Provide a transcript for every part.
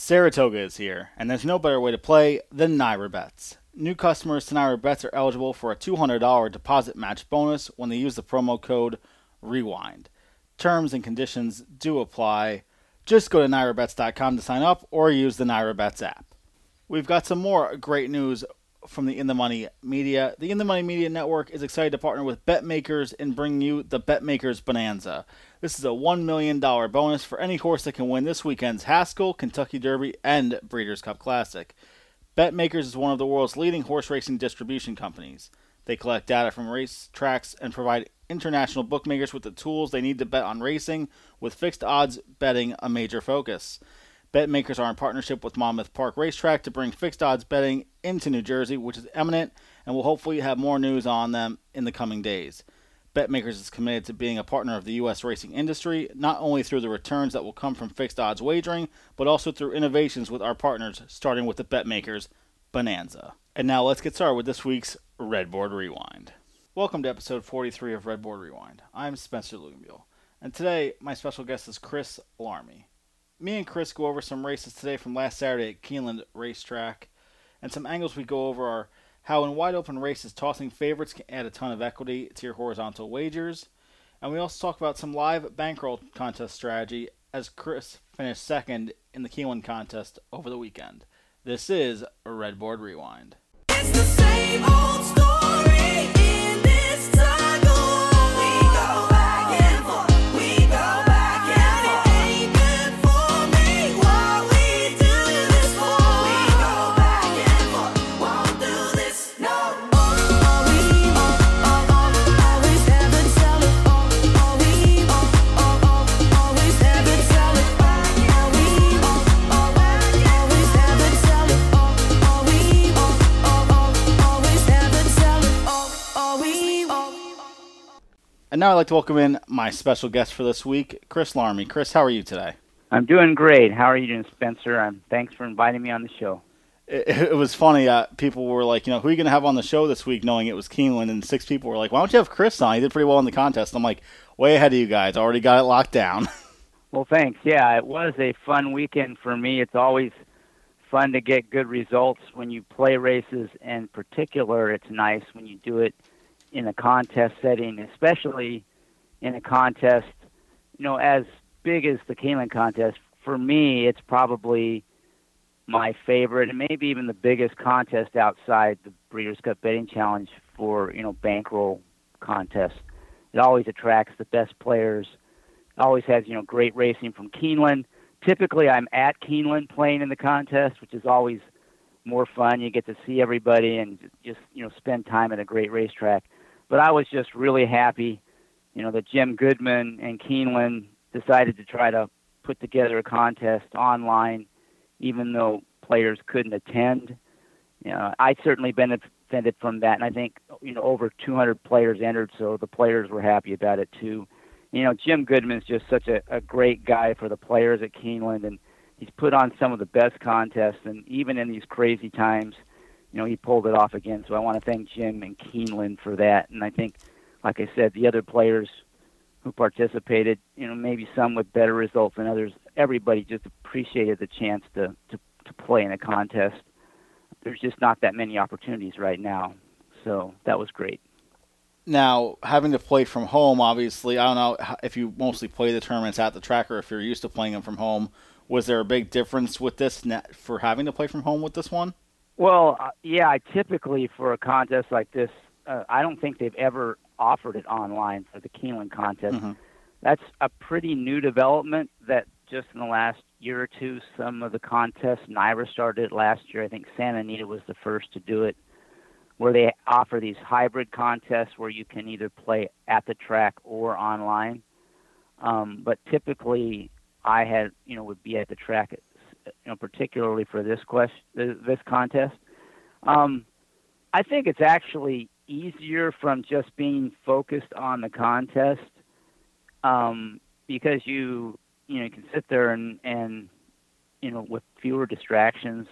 Saratoga is here, and there's no better way to play than NYRA Bets. New customers to NYRA Bets are eligible for a $200 deposit match bonus when they use the promo code REWIND. Terms and conditions do apply. Just go to NYRABets.com to sign up or use the NYRA Bets app. We've got some more great news from the In the Money Media. The In the Money Media Network is excited to partner with BetMakers and bring you the BetMakers Bonanza. This is a $1 million bonus for any horse that can win this weekend's Haskell, Kentucky Derby, and Breeders' Cup Classic. BetMakers is one of the world's leading horse racing distribution companies. They collect data from race tracks and provide international bookmakers with the tools they need to bet on racing, with fixed odds betting a major focus. BetMakers are in partnership with Monmouth Park Racetrack to bring fixed odds betting into New Jersey, which is imminent, and we'll hopefully have more news on them in the coming days. BetMakers is committed to being a partner of the U.S. racing industry, not only through the returns that will come from fixed odds wagering, but also through innovations with our partners, starting with the BetMakers Bonanza. And now let's get started with this week's Redboard Rewind. Welcome to episode 43 of Redboard Rewind. I'm Spencer Luganbuehl, and today my special guest is Chris Larmey. Me and Chris go over some races today from last Saturday at Keeneland Racetrack, and some angles we go over are how in wide open races tossing favorites can add a ton of equity to your horizontal wagers. And we also talk about some live bankroll contest strategy as Chris finished second in the Keeneland contest over the weekend. This is Redboard Rewind. And now I'd like to welcome in my special guest for this week, Chris Larmey. Chris, how are you today? I'm doing great. How are you doing, Spencer? Um, thanks for inviting me on the show. It, it was funny. Uh, people were like, you know, who are you going to have on the show this week, knowing it was Keeneland? And six people were like, why don't you have Chris on? He did pretty well in the contest. I'm like, way ahead of you guys. Already got it locked down. Well, thanks. Yeah, it was a fun weekend for me. It's always fun to get good results when you play races. In particular, it's nice when you do it in a contest setting, especially in a contest, you know, as big as the Keeneland contest. For me, it's probably my favorite and maybe even the biggest contest outside the Breeders' Cup Betting Challenge for, you know, bankroll contests. It always attracts the best players It always has you know great racing from Keeneland. Typically, I'm at Keeneland playing in the contest, which is always more fun. You get to see everybody and just you know spend time at a great racetrack. But I was just really happy, you know, that Jim Goodman and Keeneland decided to try to put together a contest online, even though players couldn't attend. You know, I certainly benefited from that, and I think you know over 200 players entered, so the players were happy about it too you know, Jim Goodman's just such a, a great guy for the players at Keeneland, and he's put on some of the best contests. And even in these crazy times, you know, he pulled it off again. So I want to thank Jim and Keeneland for that. And I think, like I said, the other players who participated, you know, maybe some with better results than others, everybody just appreciated the chance to, to, to play in a contest. There's just not that many opportunities right now. So that was great. Now, having to play from home, obviously, I don't know if you mostly play the tournaments at the track or if you're used to playing them from home. Was there a big difference with this for having to play from home with this one? Well, uh, yeah, I typically for a contest like this, uh, I don't think they've ever offered it online for the Keeneland contest. Mhm. That's a pretty new development that just in the last year or two, some of the contests, NYRA started it last year. I think Santa Anita was the first to do it where they offer these hybrid contests where you can either play at the track or online. Um, but typically, I had you know would be at the track, you know, particularly for this quest this contest. Um, I think it's actually easier from just being focused on the contest um, because you you know you can sit there and and you know with fewer distractions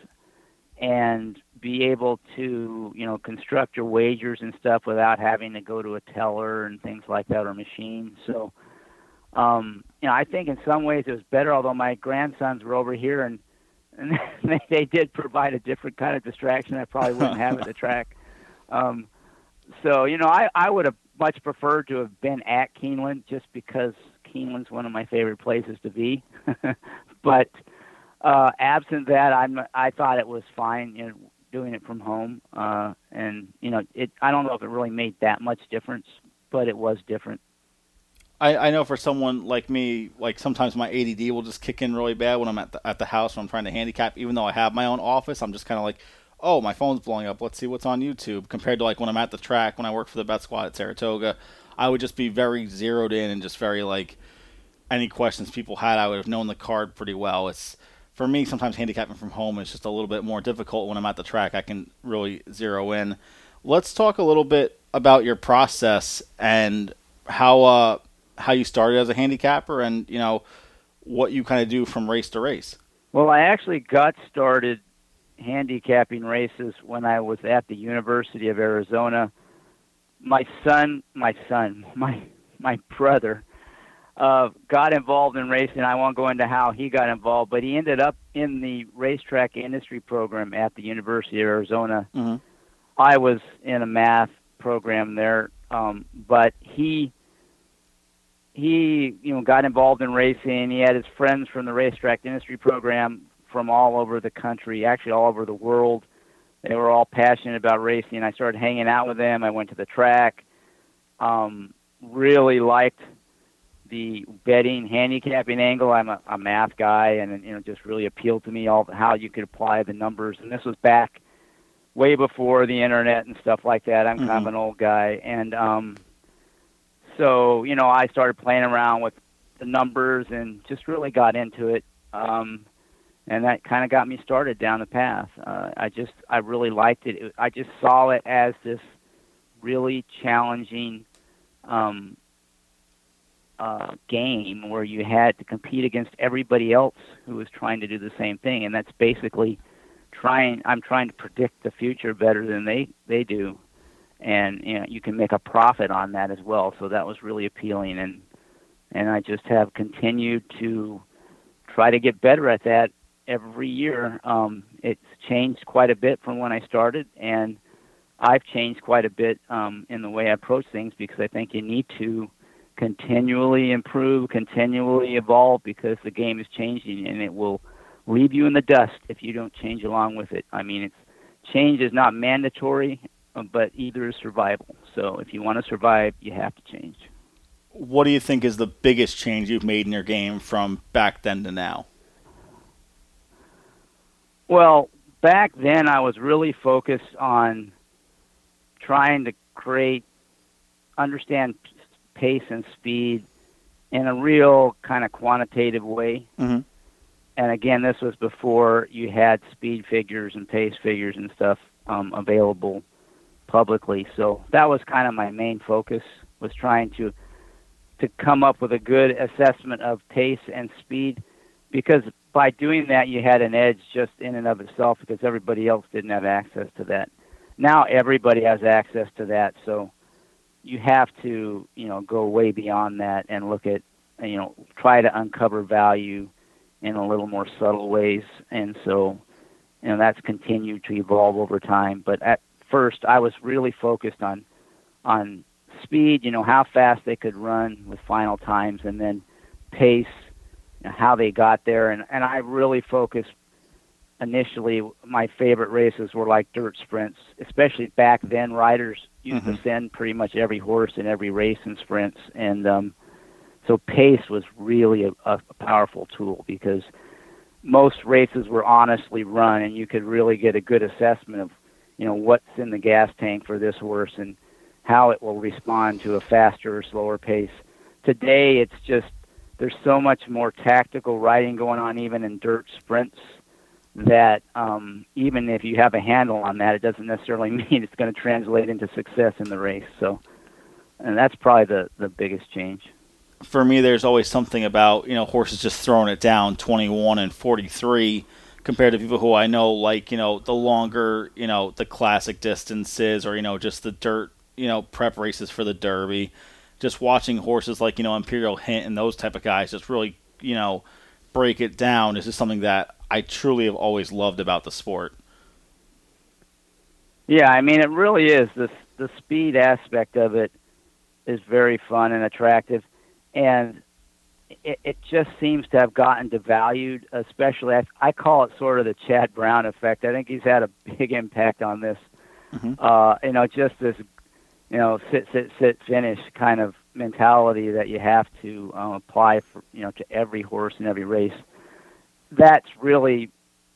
and be able to you know construct your wagers and stuff without having to go to a teller and things like that or machine so um you know i think in some ways it was better although my grandsons were over here and and they, they did provide a different kind of distraction I probably wouldn't have at the track. Um, so you know, I I would have much preferred to have been at Keeneland just because Keeneland's one of my favorite places to be. but uh, absent that, I'm I thought it was fine. You know, doing it from home, uh, and you know, it. I don't know if it really made that much difference, but it was different. I, I know for someone like me, like sometimes my ADD will just kick in really bad when I'm at the, at the house when I'm trying to handicap. Even though I have my own office, I'm just kind of like, oh, my phone's blowing up. Let's see what's on YouTube. Compared to like when I'm at the track, when I work for the Bet Squad at Saratoga, I would just be very zeroed in and just very like any questions people had, I would have known the card pretty well. It's for me sometimes handicapping from home is just a little bit more difficult when I'm at the track. I can really zero in. Let's talk a little bit about your process and how uh, how you started as a handicapper and you know what you kind of do from race to race. Well, I actually got started handicapping races when I was at the University of Arizona. My son, my son, my my brother uh, got involved in racing. I won't go into how he got involved, but he ended up in the racetrack industry program at the University of Arizona. Mm-hmm. I was in a math program there, um, but he he you know got involved in racing. He had his friends from the racetrack industry program from all over the country, actually all over the world. They were all passionate about racing. I started hanging out with them. I went to the track. Um, really liked the betting handicapping angle. I'm a, a math guy, and you know, just really appealed to me all how you could apply the numbers. And this was back way before the internet and stuff like that. I'm kind of Mhm. an old guy, and um, so you know, I started playing around with the numbers and just really got into it. Um, and that kind of got me started down the path. Uh, I just, I really liked it. it. I just saw it as this really challenging um, uh, game where you had to compete against everybody else who was trying to do the same thing, and that's basically trying. I'm trying to predict the future better than they they do, and you know you can make a profit on that as well. So that was really appealing, and and I just have continued to try to get better at that every year. Um, it's changed quite a bit from when I started, and I've changed quite a bit um, in the way I approach things because I think you need to continually improve, continually evolve because the game is changing and it will leave you in the dust if you don't change along with it. I mean, it's change is not mandatory, but either is survival. So if you want to survive, you have to change. What do you think is the biggest change you've made in your game from back then to now? Well, back then I was really focused on trying to create, understand pace and speed in a real kind of quantitative way. Mhm. And again, this was before you had speed figures and pace figures and stuff um, available publicly. So that was kind of my main focus was trying to to come up with a good assessment of pace and speed because by doing that you had an edge just in and of itself because everybody else didn't have access to that. Now everybody has access to that, so you have to, you know, go way beyond that and look at, you know, try to uncover value in a little more subtle ways. And so, you know, that's continued to evolve over time. But at first, I was really focused on on speed, you know, how fast they could run with final times, and then pace, you know, how they got there. And and I really focused initially. My favorite races were like dirt sprints, especially back then. Riders used Mhm. to send pretty much every horse in every race in sprints, and um, so pace was really a, a powerful tool because most races were honestly run, and you could really get a good assessment of, you know, what's in the gas tank for this horse and how it will respond to a faster or slower pace. Today, it's just there's so much more tactical riding going on, even in dirt sprints, that um, even if you have a handle on that, it doesn't necessarily mean it's going to translate into success in the race. So, and that's probably the the biggest change. for me, there's always something about you know horses just throwing it down 21 and 43 compared to people who I know like you know the longer you know the classic distances or you know just the dirt you know prep races for the Derby. Just watching horses like you know Imperial Hint and those type of guys just really you know break it down is just something that I truly have always loved about the sport. Yeah, I mean, it really is. The the speed aspect of it is very fun and attractive, and it, it just seems to have gotten devalued. Especially, I, I call it sort of the Chad Brown effect. I think he's had a big impact on this. Mhm. Uh, you know, just this, you know, sit, sit, sit, finish kind of mentality that you have to um, apply for, you know, to every horse in every race. That's really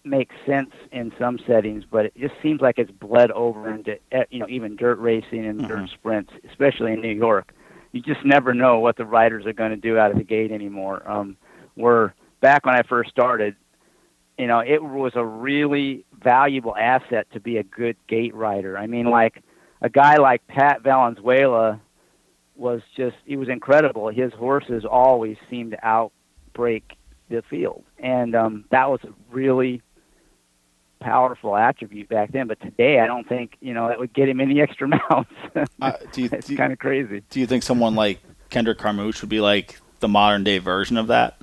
makes sense in some settings, but it just seems like it's bled over into eh, you know even dirt racing and dirt Mhm. sprints, especially in New York. You just never know what the riders are going to do out of the gate anymore. Um, where back when I first started, you know, it was a really valuable asset to be a good gate rider. I mean, like a guy like Pat Valenzuela was just he was incredible. His horses always seemed to outbreak the field, and um, that was a really powerful attribute back then. But today, I don't think you know that would get him any extra mounts. Uh, do you, it's kind of crazy. do you think someone like Kendrick Carmouche would be like the modern day version of that?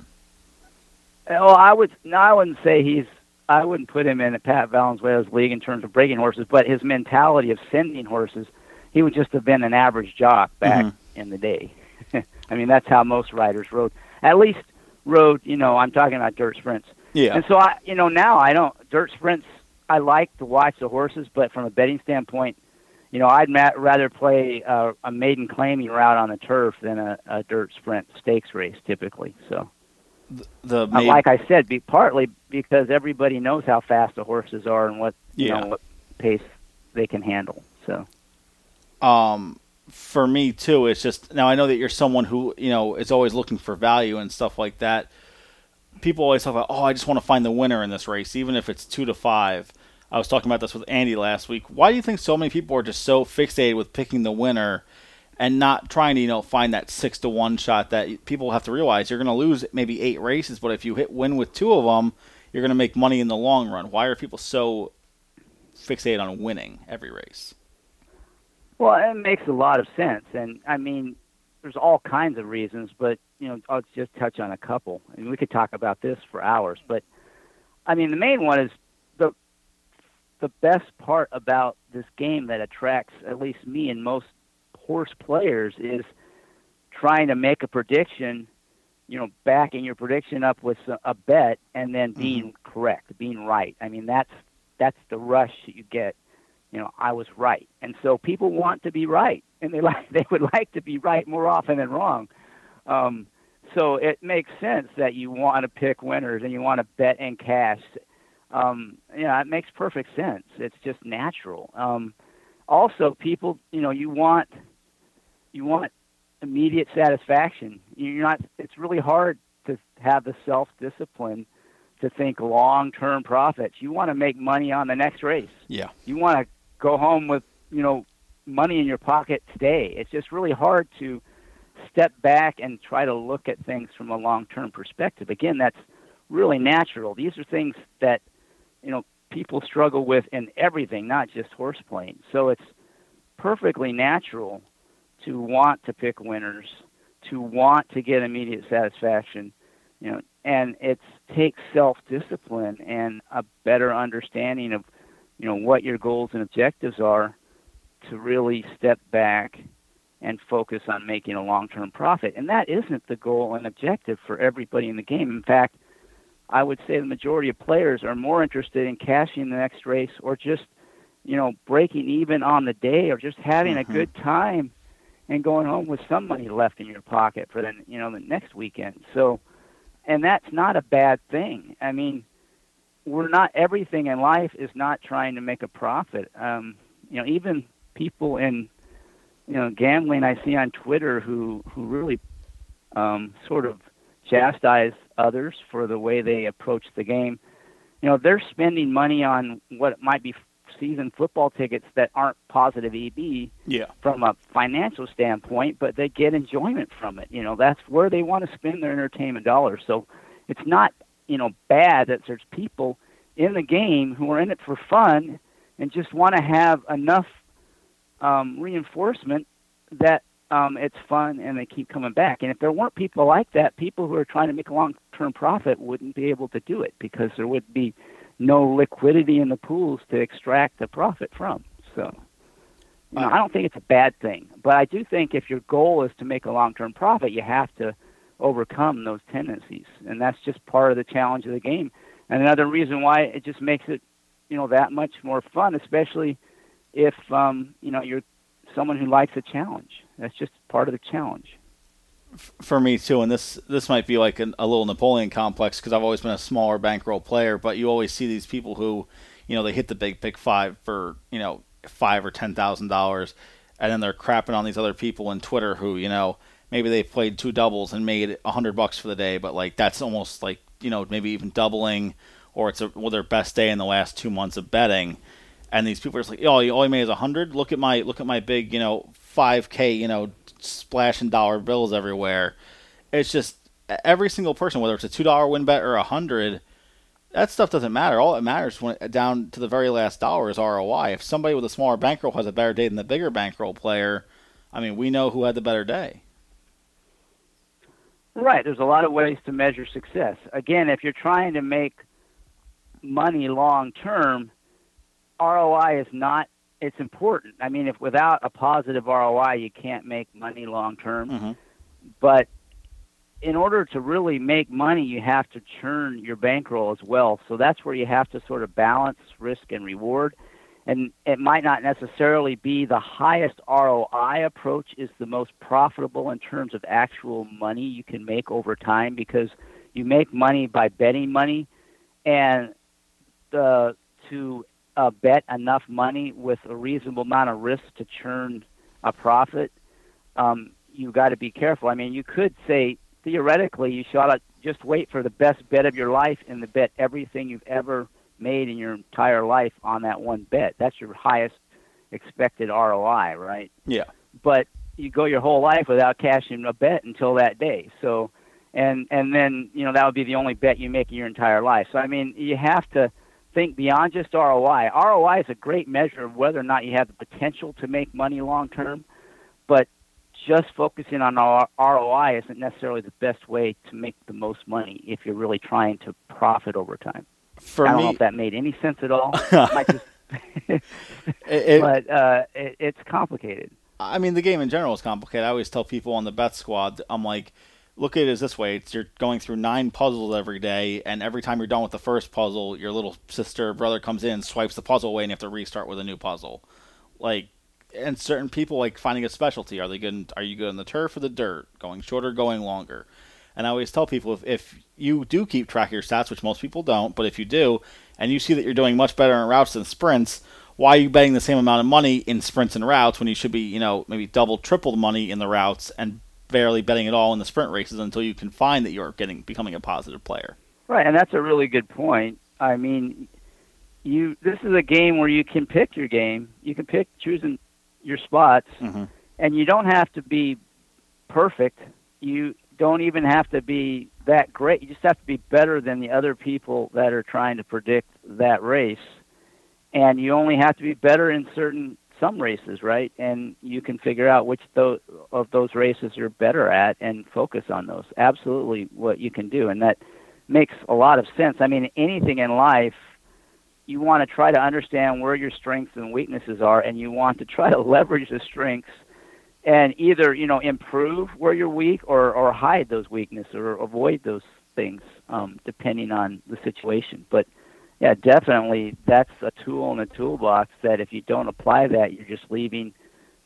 Well, I would no, I wouldn't say he's. I wouldn't put him in a Pat Valenzuela's league in terms of breaking horses, but his mentality of sending horses, he would just have been an average jock back Mhm. in the day. I mean, that's how most riders rode. At least rode. You know, I'm talking about dirt sprints. Yeah. And so I, you know, now I don't dirt sprints. I like to watch the horses, but from a betting standpoint, you know, I'd ma- rather play uh, a maiden claiming route on the turf than a, a dirt sprint stakes race typically. So, the uh, main- like I said, be partly because everybody knows how fast the horses are and what you Yeah. know what pace they can handle. So, um for me too it's just now i know that you're someone who you know is always looking for value and stuff like that people always talk about oh i just want to find the winner in this race even if it's two to five. I was talking about this with andy last week. Why do you think so many people are just so fixated with picking the winner and not trying to you know find that six to one shot that people have to realize you're going to lose maybe eight races but if you hit win with two of them you're going to make money in the long run. Why are people so fixated on winning every race? Well, it makes a lot of sense, and I mean, there's all kinds of reasons, but you know, I'll just touch on a couple. I mean, we could talk about this for hours, but I mean, the main one is the the best part about this game that attracts at least me and most horse players is trying to make a prediction, you know, backing your prediction up with a- a bet and then being mm-hmm. correct, being right. I mean, that's that's the rush that you get. You know, I was right, and so people want to be right, and they like they would like to be right more often than wrong. Um, so it makes sense that you want to pick winners and you want to bet and cash. Um, you know, it makes perfect sense. It's just natural. Um, also, people, you know, you want you want immediate satisfaction. You're not. It's really hard to have the self discipline to think long term profits. You want to make money on the next race. yeah You want to go home with you know money in your pocket today. It's just really hard to step back and try to look at things from a long term perspective. Again, that's really natural. These are things that you know people struggle with in everything, not just horse playing. So it's perfectly natural to want to pick winners, to want to get immediate satisfaction, you know, and it takes self-discipline and a better understanding of, you know, what your goals and objectives are to really step back and focus on making a long-term profit. And that isn't the goal and objective for everybody in the game. In fact, I would say the majority of players are more interested in cashing the next race or just, you know, breaking even on the day or just having Mhm. a good time and going home with some money left in your pocket for the, you know, the next weekend. So, and that's not a bad thing. I mean, we're not everything in life is not trying to make a profit. Um, you know, even people in you know gambling I see on Twitter who who really um, sort of chastise others for the way they approach the game. You know, they're spending money on what might be season football tickets that aren't positive EV yeah from a financial standpoint, but they get enjoyment from it. You know, that's where they want to spend their entertainment dollars. So it's not, you know, bad that there's people in the game who are in it for fun and just want to have enough um, reinforcement that um, it's fun and they keep coming back. And if there weren't people like that, people who are trying to make a long term profit wouldn't be able to do it because there would be no liquidity in the pools to extract the profit from. So, you know, I don't think it's a bad thing, but I do think if your goal is to make a long term profit, you have to overcome those tendencies, and that's just part of the challenge of the game. And another reason why it just makes it, you know, that much more fun, especially if um, you know you're someone who likes a challenge. That's just part of the challenge. for me too, and this this might be like an, a little Napoleon complex because I've always been a smaller bankroll player, but you always see these people who, you know, they hit the big pick five for you know five or ten thousand dollars, and then they're crapping on these other people on Twitter who you know maybe they played two doubles and made a hundred bucks for the day, but like that's almost like you know maybe even doubling, or it's a, well their best day in the last two months of betting, and these people are just like, oh, you only made a hundred. Look at my look at my big you know five k you know splashing dollar bills everywhere. It's just every single person, whether it's a two dollar win bet or a hundred, that stuff doesn't matter. All that matters when down to the very last dollar is ROI. If somebody with a smaller bankroll has a better day than the bigger bankroll player, I mean, we know who had the better day. Right. There's a lot of ways to measure success. Again, if you're trying to make money long term, ROI is not. It's important. I mean, if without a positive ROI, you can't make money long term. Mhm. But in order to really make money, you have to churn your bankroll as well. So that's where you have to sort of balance risk and reward. And it might not necessarily be the highest ROI approach is the most profitable in terms of actual money you can make over time because you make money by betting money, and the, to uh, bet enough money with a reasonable amount of risk to churn a profit, um, you got to be careful. I mean, you could say theoretically you should just wait for the best bet of your life and to bet everything you've ever made in your entire life on that one bet. That's your highest expected ROI, right? Yeah. But you go your whole life without cashing a bet until that day. So, and and then you know that would be the only bet you make in your entire life. So I mean, you have to think beyond just ROI. ROI is a great measure of whether or not you have the potential to make money long term, but just focusing on ROI isn't necessarily the best way to make the most money if you're really trying to profit over time. For I don't me, know if that made any sense at all. Just- it, it- but uh, it, it's complicated. I mean, the game in general is complicated. I always tell people on the bet squad, I'm like, look at it as this way: it's you're going through nine puzzles every day, and every time you're done with the first puzzle, your little sister or brother comes in, swipes the puzzle away, and you have to restart with a new puzzle. Like, and certain people like finding a specialty. Are they good? In, are you good in the turf or the dirt? Going shorter, going longer. And I always tell people if, if you do keep track of your stats, which most people don't, but if you do, and you see that you're doing much better in routes than sprints, why are you betting the same amount of money in sprints and routes when you should be, you know, maybe double, triple the money in the routes and barely betting it all in the sprint races until you can find that you're getting becoming a positive player. Right, and that's a really good point. I mean, you this is a game where you can pick your game. You can pick choosing your spots, Mhm. and you don't have to be perfect. You don't even have to be that great. You just have to be better than the other people that are trying to predict that race. And you only have to be better in certain some races, right? And you can figure out which those of those races you're better at and focus on those. Absolutely what you can do. And that makes a lot of sense. I mean, anything in life you want to try to understand where your strengths and weaknesses are and you want to try to leverage the strengths and either you know improve where you're weak or or hide those weaknesses or avoid those things um, depending on the situation but yeah definitely that's a tool in the toolbox that if you don't apply that you're just leaving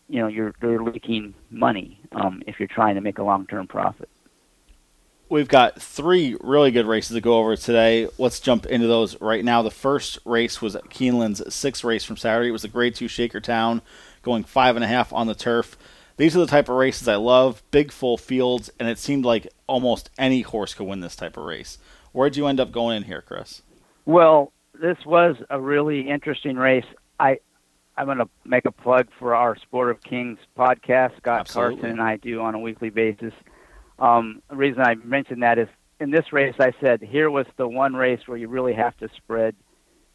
you know you're you're leaking money um, if you're trying to make a long term profit We've got three really good races to go over today. Let's jump into those right now. The first race was Keeneland's sixth race from Saturday. It was the Grade 2 Shakertown, going five and a half on the turf. These are the type of races I love big, full fields, and it seemed like almost any horse could win this type of race. Where'd you end up going in here, Chris? Well, this was a really interesting race. I I'm going to make a plug for our Sport of Kings podcast. Scott Absolutely. Carson and I do on a weekly basis. Um, the reason I mentioned that is in this race, I said here was the one race where you really have to spread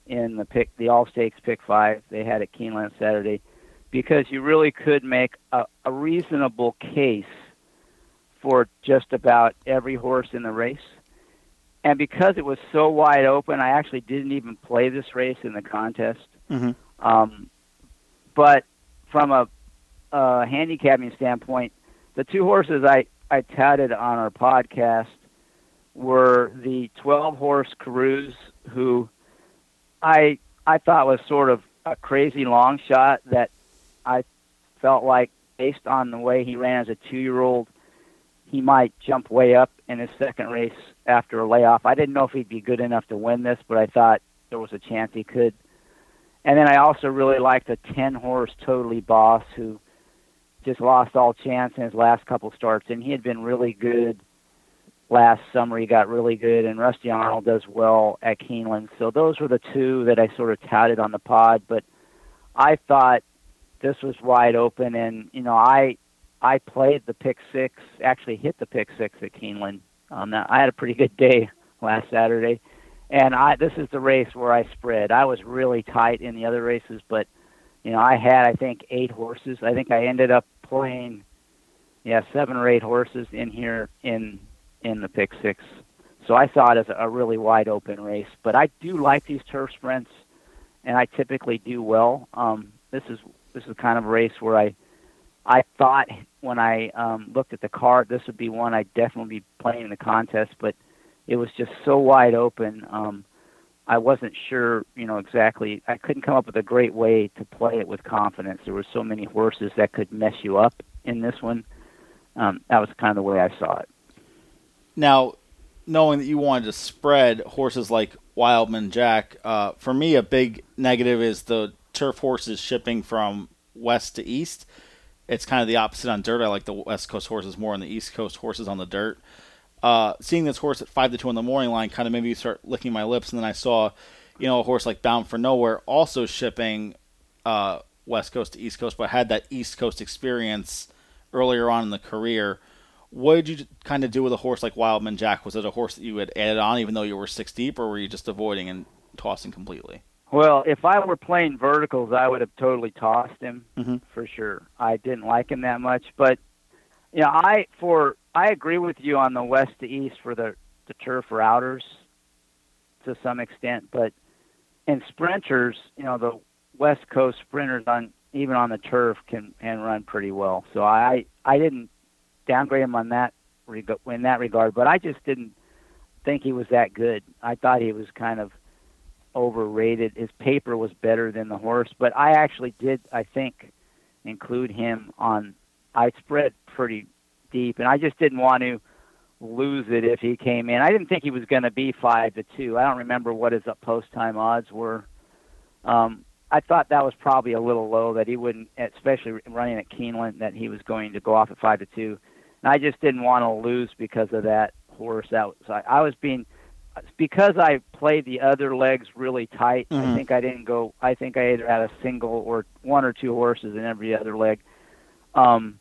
in the pick, the All Stakes Pick Five. They had at Keeneland Saturday. Because you really could make a, a reasonable case for just about every horse in the race. And because it was so wide open, I actually didn't even play this race in the contest. Mhm. Um, but from a, a handicapping standpoint, the two horses I, I touted on our podcast were the 12 horse Carouse, who I I thought was sort of a crazy long shot that I felt like based on the way he ran as a two year old, he might jump way up in his second race after a layoff. I didn't know if he'd be good enough to win this, but I thought there was a chance he could. And then I also really liked a 10 horse Totally Boss, who just lost all chance in his last couple starts, and he had been really good last summer. He got really good, and Rusty Arnold does well at Keeneland. So those were the two that I sort of touted on the pod. But I thought this was wide open, and you know I I played the pick six, actually hit the pick six at Keeneland. Um, I had a pretty good day last Saturday, and I this is the race where I spread. I was really tight in the other races, but you know I had I think eight horses. I think I ended up playing yeah seven or eight horses in here in in the pick six. So I saw it as a really wide open race. But I do like these turf sprints, and I typically do well. Um, this is this is kind of a race where I I thought when I um, looked at the card this would be one I'd definitely be playing in the contest, but it was just so wide open. Um, I wasn't sure, you know, exactly. I couldn't come up with a great way to play it with confidence. There were so many horses that could mess you up in this one. Um, that was kind of the way I saw it. Now, knowing that you wanted to spread horses like Wildman Jack, uh, for me, a big negative is the turf horses shipping from west to east. It's kind of the opposite on dirt. I like the West Coast horses more and the East Coast horses on the dirt. Uh, seeing this horse at five to two in the morning line kind of made me start licking my lips, and then I saw, you know, a horse like Bound for Nowhere also shipping uh, West Coast to East Coast, but had that East Coast experience earlier on in the career. What did you kind of do with a horse like Wildman Jack? Was it a horse that you had added on even though you were six deep, or were you just avoiding and tossing completely? Well, if I were playing verticals, I would have totally tossed him Mhm. for sure. I didn't like him that much, but you know, I for I agree with you on the west to east for the the turf routers to some extent, but in sprinters, you know, the West Coast sprinters on even on the turf can can run pretty well. So I I didn't downgrade him on that in that regard, but I just didn't think he was that good. I thought he was kind of overrated. His paper was better than the horse, but I actually did, I think, include him on. I spread pretty deep, and I just didn't want to lose it if he came in. I didn't think he was going to be five to two. I don't remember what his post time odds were. Um, I thought that was probably a little low that he wouldn't, especially running at Keeneland, that he was going to go off at five to two. And I just didn't want to lose because of that horse. That was, I, I was being because I played the other legs really tight. I Mhm. think I didn't go. I think I either had a single or one or two horses in every other leg. Um,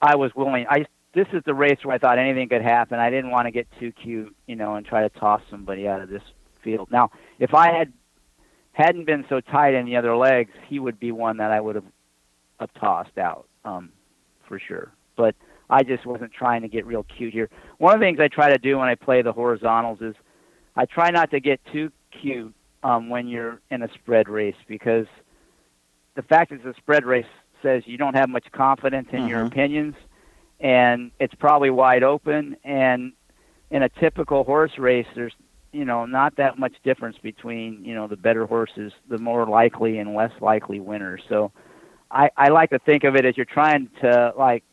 I was willing. I this is the race where I thought anything could happen. I didn't want to get too cute, you know, and try to toss somebody out of this field. Now, if I had hadn't been so tight in the other legs, he would be one that I would have, have tossed out um, for sure. But I just wasn't trying to get real cute here. One of the things I try to do when I play the horizontals is I try not to get too cute um, when you're in a spread race because the fact is a spread race says you don't have much confidence in your Mhm. opinions and it's probably wide open and in a typical horse race there's you know not that much difference between you know the better horses the more likely and less likely winners so i i like to think of it as you're trying to like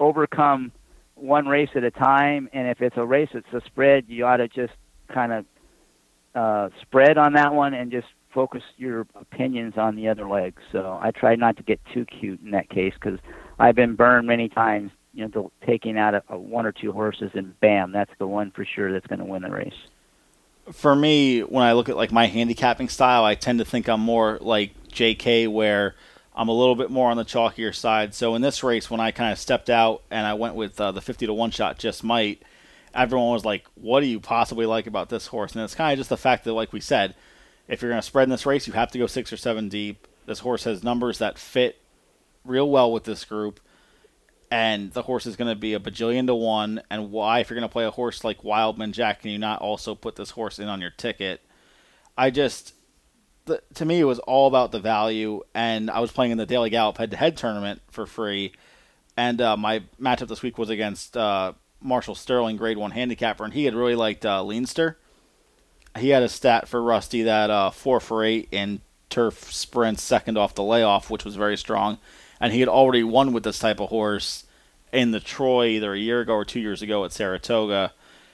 overcome one race at a time and if it's a race it's a spread you ought to just kind of uh spread on that one and just focus your opinions on the other legs so i try not to get too cute in that case because i've been burned many times you know taking out a, a one or two horses and bam that's the one for sure that's going to win the race for me, when I look at like my handicapping style, I tend to think I'm more like JK, where I'm a little bit more on the chalkier side. So in this race, when I kind of stepped out and I went with uh, the 50 to one shot, just might, everyone was like, "What do you possibly like about this horse?" And it's kind of just the fact that, like we said, if you're going to spread in this race, you have to go six or seven deep. This horse has numbers that fit real well with this group, and the horse is going to be a bajillion to one. And why, if you're going to play a horse like Wildman Jack, can you not also put this horse in on your ticket? I just, the, to me, it was all about the value. And I was playing in the Daily Gallop head-to-head tournament for free, and uh, my matchup this week was against uh, Marshall Sterling, Grade One handicapper, and he had really liked uh, Leinster. He had a stat for Rusty that uh, four for eight in turf sprints, second off the layoff, which was very strong, and he had already won with this type of horse in the Troy either a year ago or two years ago at Saratoga,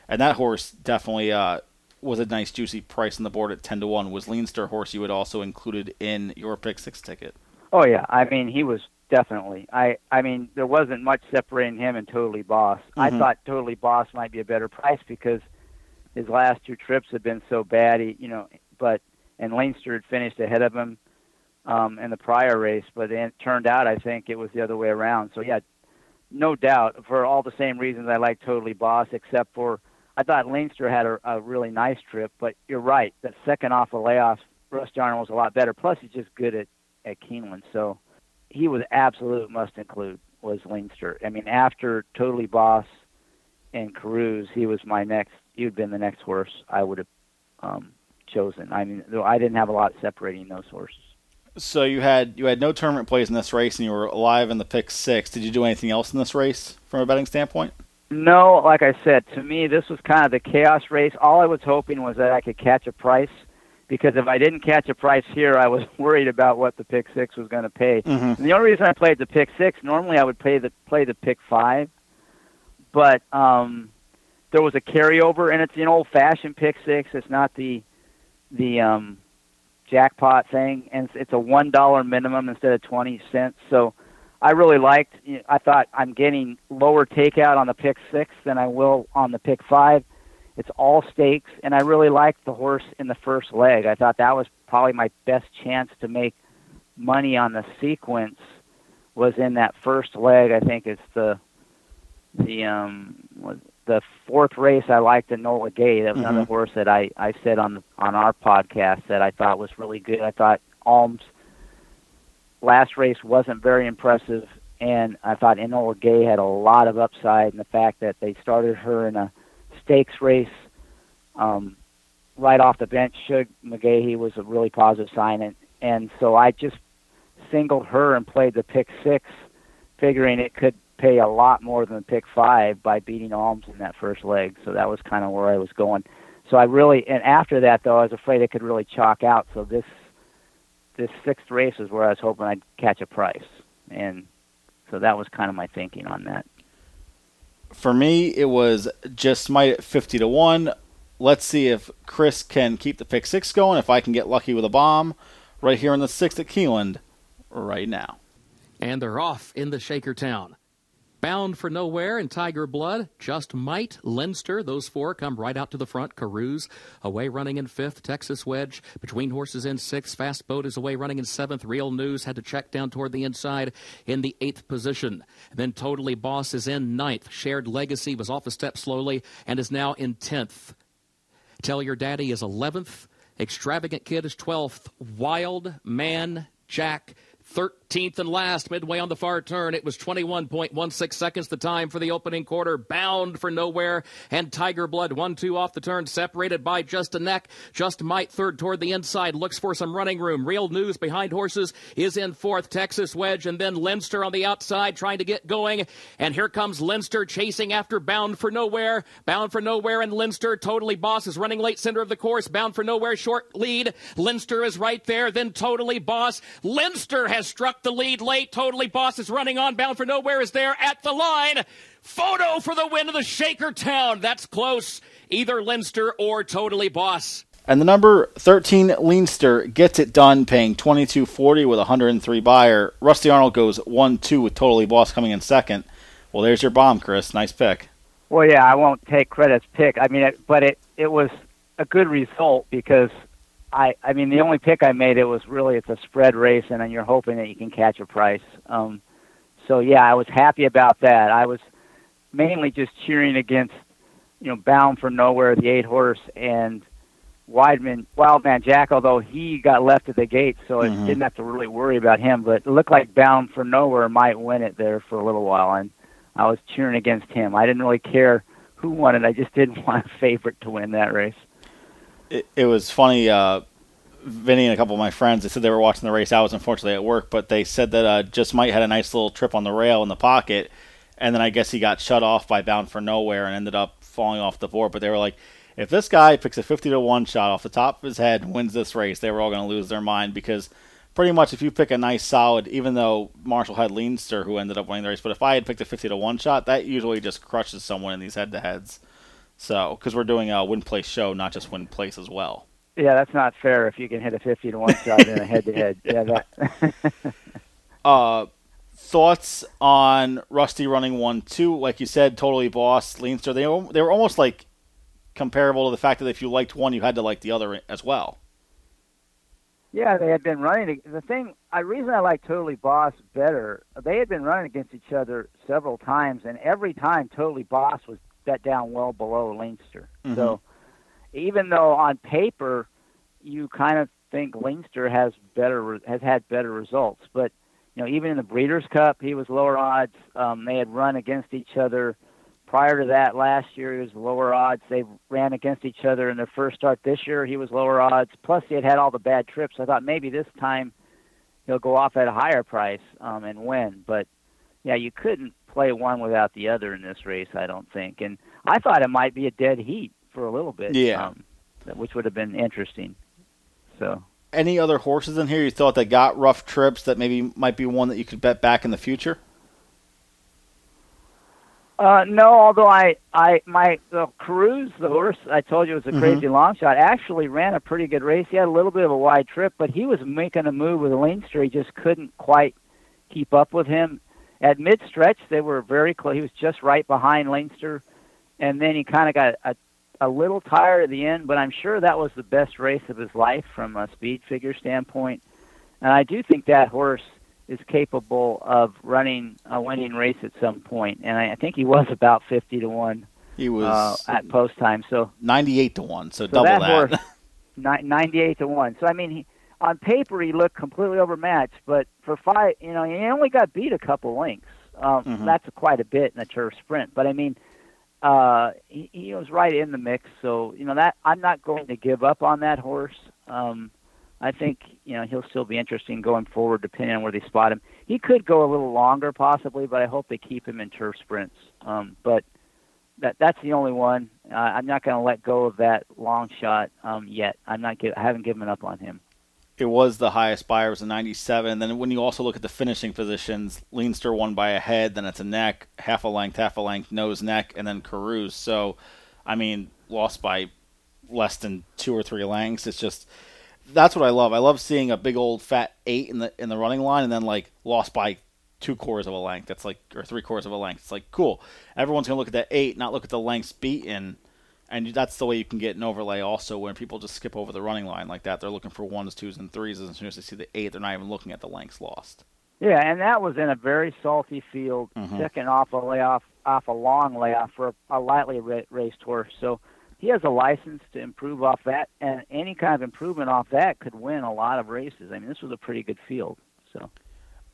and that horse definitely uh, was a nice juicy price on the board at ten to one. Was Leinster horse you had also included in your pick six ticket? Oh yeah, I mean he was definitely. I I mean there wasn't much separating him and Totally Boss. I Mhm. thought Totally Boss might be a better price because his last two trips had been so bad. He, you know, but and Leinster had finished ahead of him um, in the prior race, but it turned out I think it was the other way around. So yeah, no doubt for all the same reasons I like Totally Boss, except for I thought Leinster had a, a really nice trip. But you're right, that second off the layoff, Rusty Arnold was a lot better. Plus he's just good at at Keeneland, so he was absolute must include was Leinster. I mean, after Totally Boss and Caruse, he was my next. He would have been the next horse I would have um, chosen. I mean, I didn't have a lot separating those horses. So you had you had no tournament plays in this race, and you were alive in the pick six. Did you do anything else in this race from a betting standpoint? No, like I said, to me this was kind of the chaos race. All I was hoping was that I could catch a price, because if I didn't catch a price here, I was worried about what the pick six was going to pay. Mm-hmm. And the only reason I played the pick six, normally I would play the play the pick five, but um, there was a carryover, and it's an old fashioned pick six. It's not the the um, jackpot thing, and it's, it's a one dollar minimum instead of twenty cents. So I really liked. you know, I thought I'm getting lower takeout on the pick six than I will on the pick five. It's all stakes, and I really liked the horse in the first leg. I thought that was probably my best chance to make money on the sequence was in that first leg. I think it's the the um the fourth race I liked Enola Gay. That was another Mhm. horse that I I said on on our podcast that I thought was really good. I thought Alms last race wasn't very impressive, and I thought Enola Gay had a lot of upside. And the fact that they started her in a stakes race um, right off the bench, Shug McGaughey was a really positive sign, and and so I just singled her and played the pick six, figuring it could pay a lot more than the pick five by beating Alms in that first leg. So that was kind of where I was going. So I really, and after that though, I was afraid it could really chalk out. So this this sixth race is where I was hoping I'd catch a price, and so that was kind of my thinking on that. For me, it was Just Might at fifty to one. Let's see if Chris can keep the pick six going. If I can get lucky with a bomb, right here in the sixth at Keeneland, right now. And they're off in the Shakertown. Bound for Nowhere and Tiger Blood, Just Might, Leinster, those four come right out to the front. Caruse away running in fifth, Texas Wedge between horses in sixth. Fast Boat is away running in seventh. Real News had to check down toward the inside in the eighth position. then Totally Boss is in ninth. Shared Legacy was off a step slowly and is now in tenth. Tell Your Daddy is 11th. Extravagant Kid is 12th. Wild Man Jack 13th and last, midway on the far turn. It was 21.16 seconds the time for the opening quarter. Bound for nowhere. And Tiger Blood 1 2 off the turn, separated by just a neck. Just Might third toward the inside, looks for some running room. Real News behind horses is in fourth. Texas Wedge and then Leinster on the outside trying to get going. And here comes Leinster chasing after Bound for Nowhere. Bound for Nowhere and Leinster. Totally Boss is running late center of the course. Bound for Nowhere short lead. Leinster is right there. Then Totally Boss. Leinster has struck the lead late. Totally Boss is running on. Bound for Nowhere is there at the line. Photo for the win of the Shakertown. That's close. Either Leinster or Totally Boss. And the number 13 Leinster gets it done, paying 22.40 with 103 buyer. Rusty Arnold goes 1-2 with Totally Boss coming in second. Well, there's your bomb, Chris. Nice pick. Well, yeah, I won't take credit as pick. I mean, it, but it it was a good result because I I mean the only pick I made it was really it's a spread race and then you're hoping that you can catch a price. Um, so yeah, I was happy about that. I was mainly just cheering against you know Bound for Nowhere, the eight horse, and Wideman, Wildman Jack, although he got left at the gate, so it Mhm. didn't have to really worry about him. But it looked like Bound for Nowhere might win it there for a little while, and I was cheering against him. I didn't really care who won it. I just didn't want a favorite to win that race. It, it was funny. Uh, Vinny and a couple of my friends, they said they were watching the race. I was unfortunately at work, but they said that uh, Just Might had a nice little trip on the rail in the pocket, and then I guess he got shut off by Bound for Nowhere and ended up falling off the board. But they were like, if this guy picks a 50 to 1 shot off the top of his head and wins this race, they were all going to lose their mind because pretty much if you pick a nice solid, even though Marshall had Leinster who ended up winning the race, but if I had picked a 50 to 1 shot, that usually just crushes someone in these head to heads. So, because we're doing a win place show, not just win place as well. Yeah, that's not fair if you can hit a 50 to 1 shot in a head to head. Yeah, that. Uh, thoughts on Rusty running one two? Like you said, totally boss Leinster. They they were almost like comparable to the fact that if you liked one, you had to like the other as well. Yeah, they had been running. The thing, I reason I like Totally Boss better. They had been running against each other several times, and every time Totally Boss was bet down well below Leinster. Mhm. So even though on paper you kind of think Leinster has better has had better results, but you know even in the Breeders' Cup he was lower odds. Um, they had run against each other prior to that last year. He was lower odds. They ran against each other in their first start this year. He was lower odds. Plus he had had all the bad trips. I thought maybe this time he'll go off at a higher price um, and win. But yeah, you couldn't play one without the other in this race. I don't think. And I thought it might be a dead heat for a little bit. Yeah. Um, which would have been interesting. So. Any other horses in here you thought that got rough trips that maybe might be one that you could bet back in the future? Uh, no, although I, I, my the Cruise, the horse I told you was a Mhm. crazy long shot, actually ran a pretty good race. He had a little bit of a wide trip, but he was making a move with Leinster. He just couldn't quite keep up with him. At mid stretch, they were very close. He was just right behind Leinster, and then he kind of got a, a little tired at the end. But I'm sure that was the best race of his life from a speed figure standpoint. And I do think that horse is capable of running a winning race at some point, and I, I think he was about fifty to one He was uh, at post time. So, 98 to 1, so, so double that, that. horse, ni- ninety-eight to one. So I mean, he, on paper he looked completely overmatched, but for five, you know, he only got beat a couple lengths. Um, Mhm. That's quite a bit in a turf sprint, but I mean. Uh, he, he was right in the mix, so you know that I'm not going to give up on that horse. Um, I think you know he'll still be interesting going forward, depending on where they spot him. He could go a little longer, possibly, but I hope they keep him in turf sprints. Um, but that that's the only one. Uh, I'm not going to let go of that long shot um, yet. I'm not. Gi- I haven't given up on him. It was the highest Beyer was a 97. Then when you also look at the finishing positions, Leinster won by a head, then it's a neck, half a length, half a length, nose, neck, and then Caruso. So, I mean, lost by less than two or three lengths. It's just that's what I love. I love seeing a big old fat eight in the in the running line, and then like lost by two quarters of a length. That's like or three quarters of a length. It's like cool. Everyone's gonna look at that eight, not look at the lengths beaten and that's the way you can get an overlay also when people just skip over the running line like that. They're looking for ones, twos, and threes, as soon as they see the eight, they're not even looking at the lengths lost. Yeah, and that was in a very salty field, Mhm. second off a layoff, off a long layoff for a lightly ra- raced horse. So he has a license to improve off that, and any kind of improvement off that could win a lot of races. I mean, this was a pretty good field. So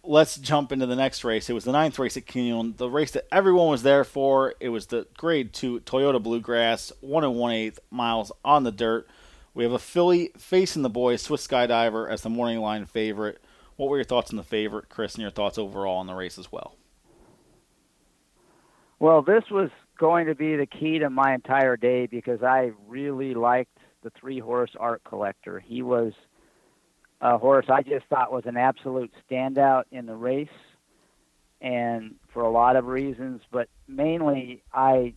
Let's jump into the next race. It was the ninth race at Keeneland, the race that everyone was there for. It was the Grade Two Toyota Bluegrass, one and one eighth miles on the dirt. We have a filly facing the boys, Swiss Skydiver, as the morning line favorite. What were your thoughts on the favorite, Chris, and your thoughts overall on the race as well? Well, this was going to be the key to my entire day because I really liked the three horse art collector. He was Uh, a horse I just thought was an absolute standout in the race and for a lot of reasons, but mainly I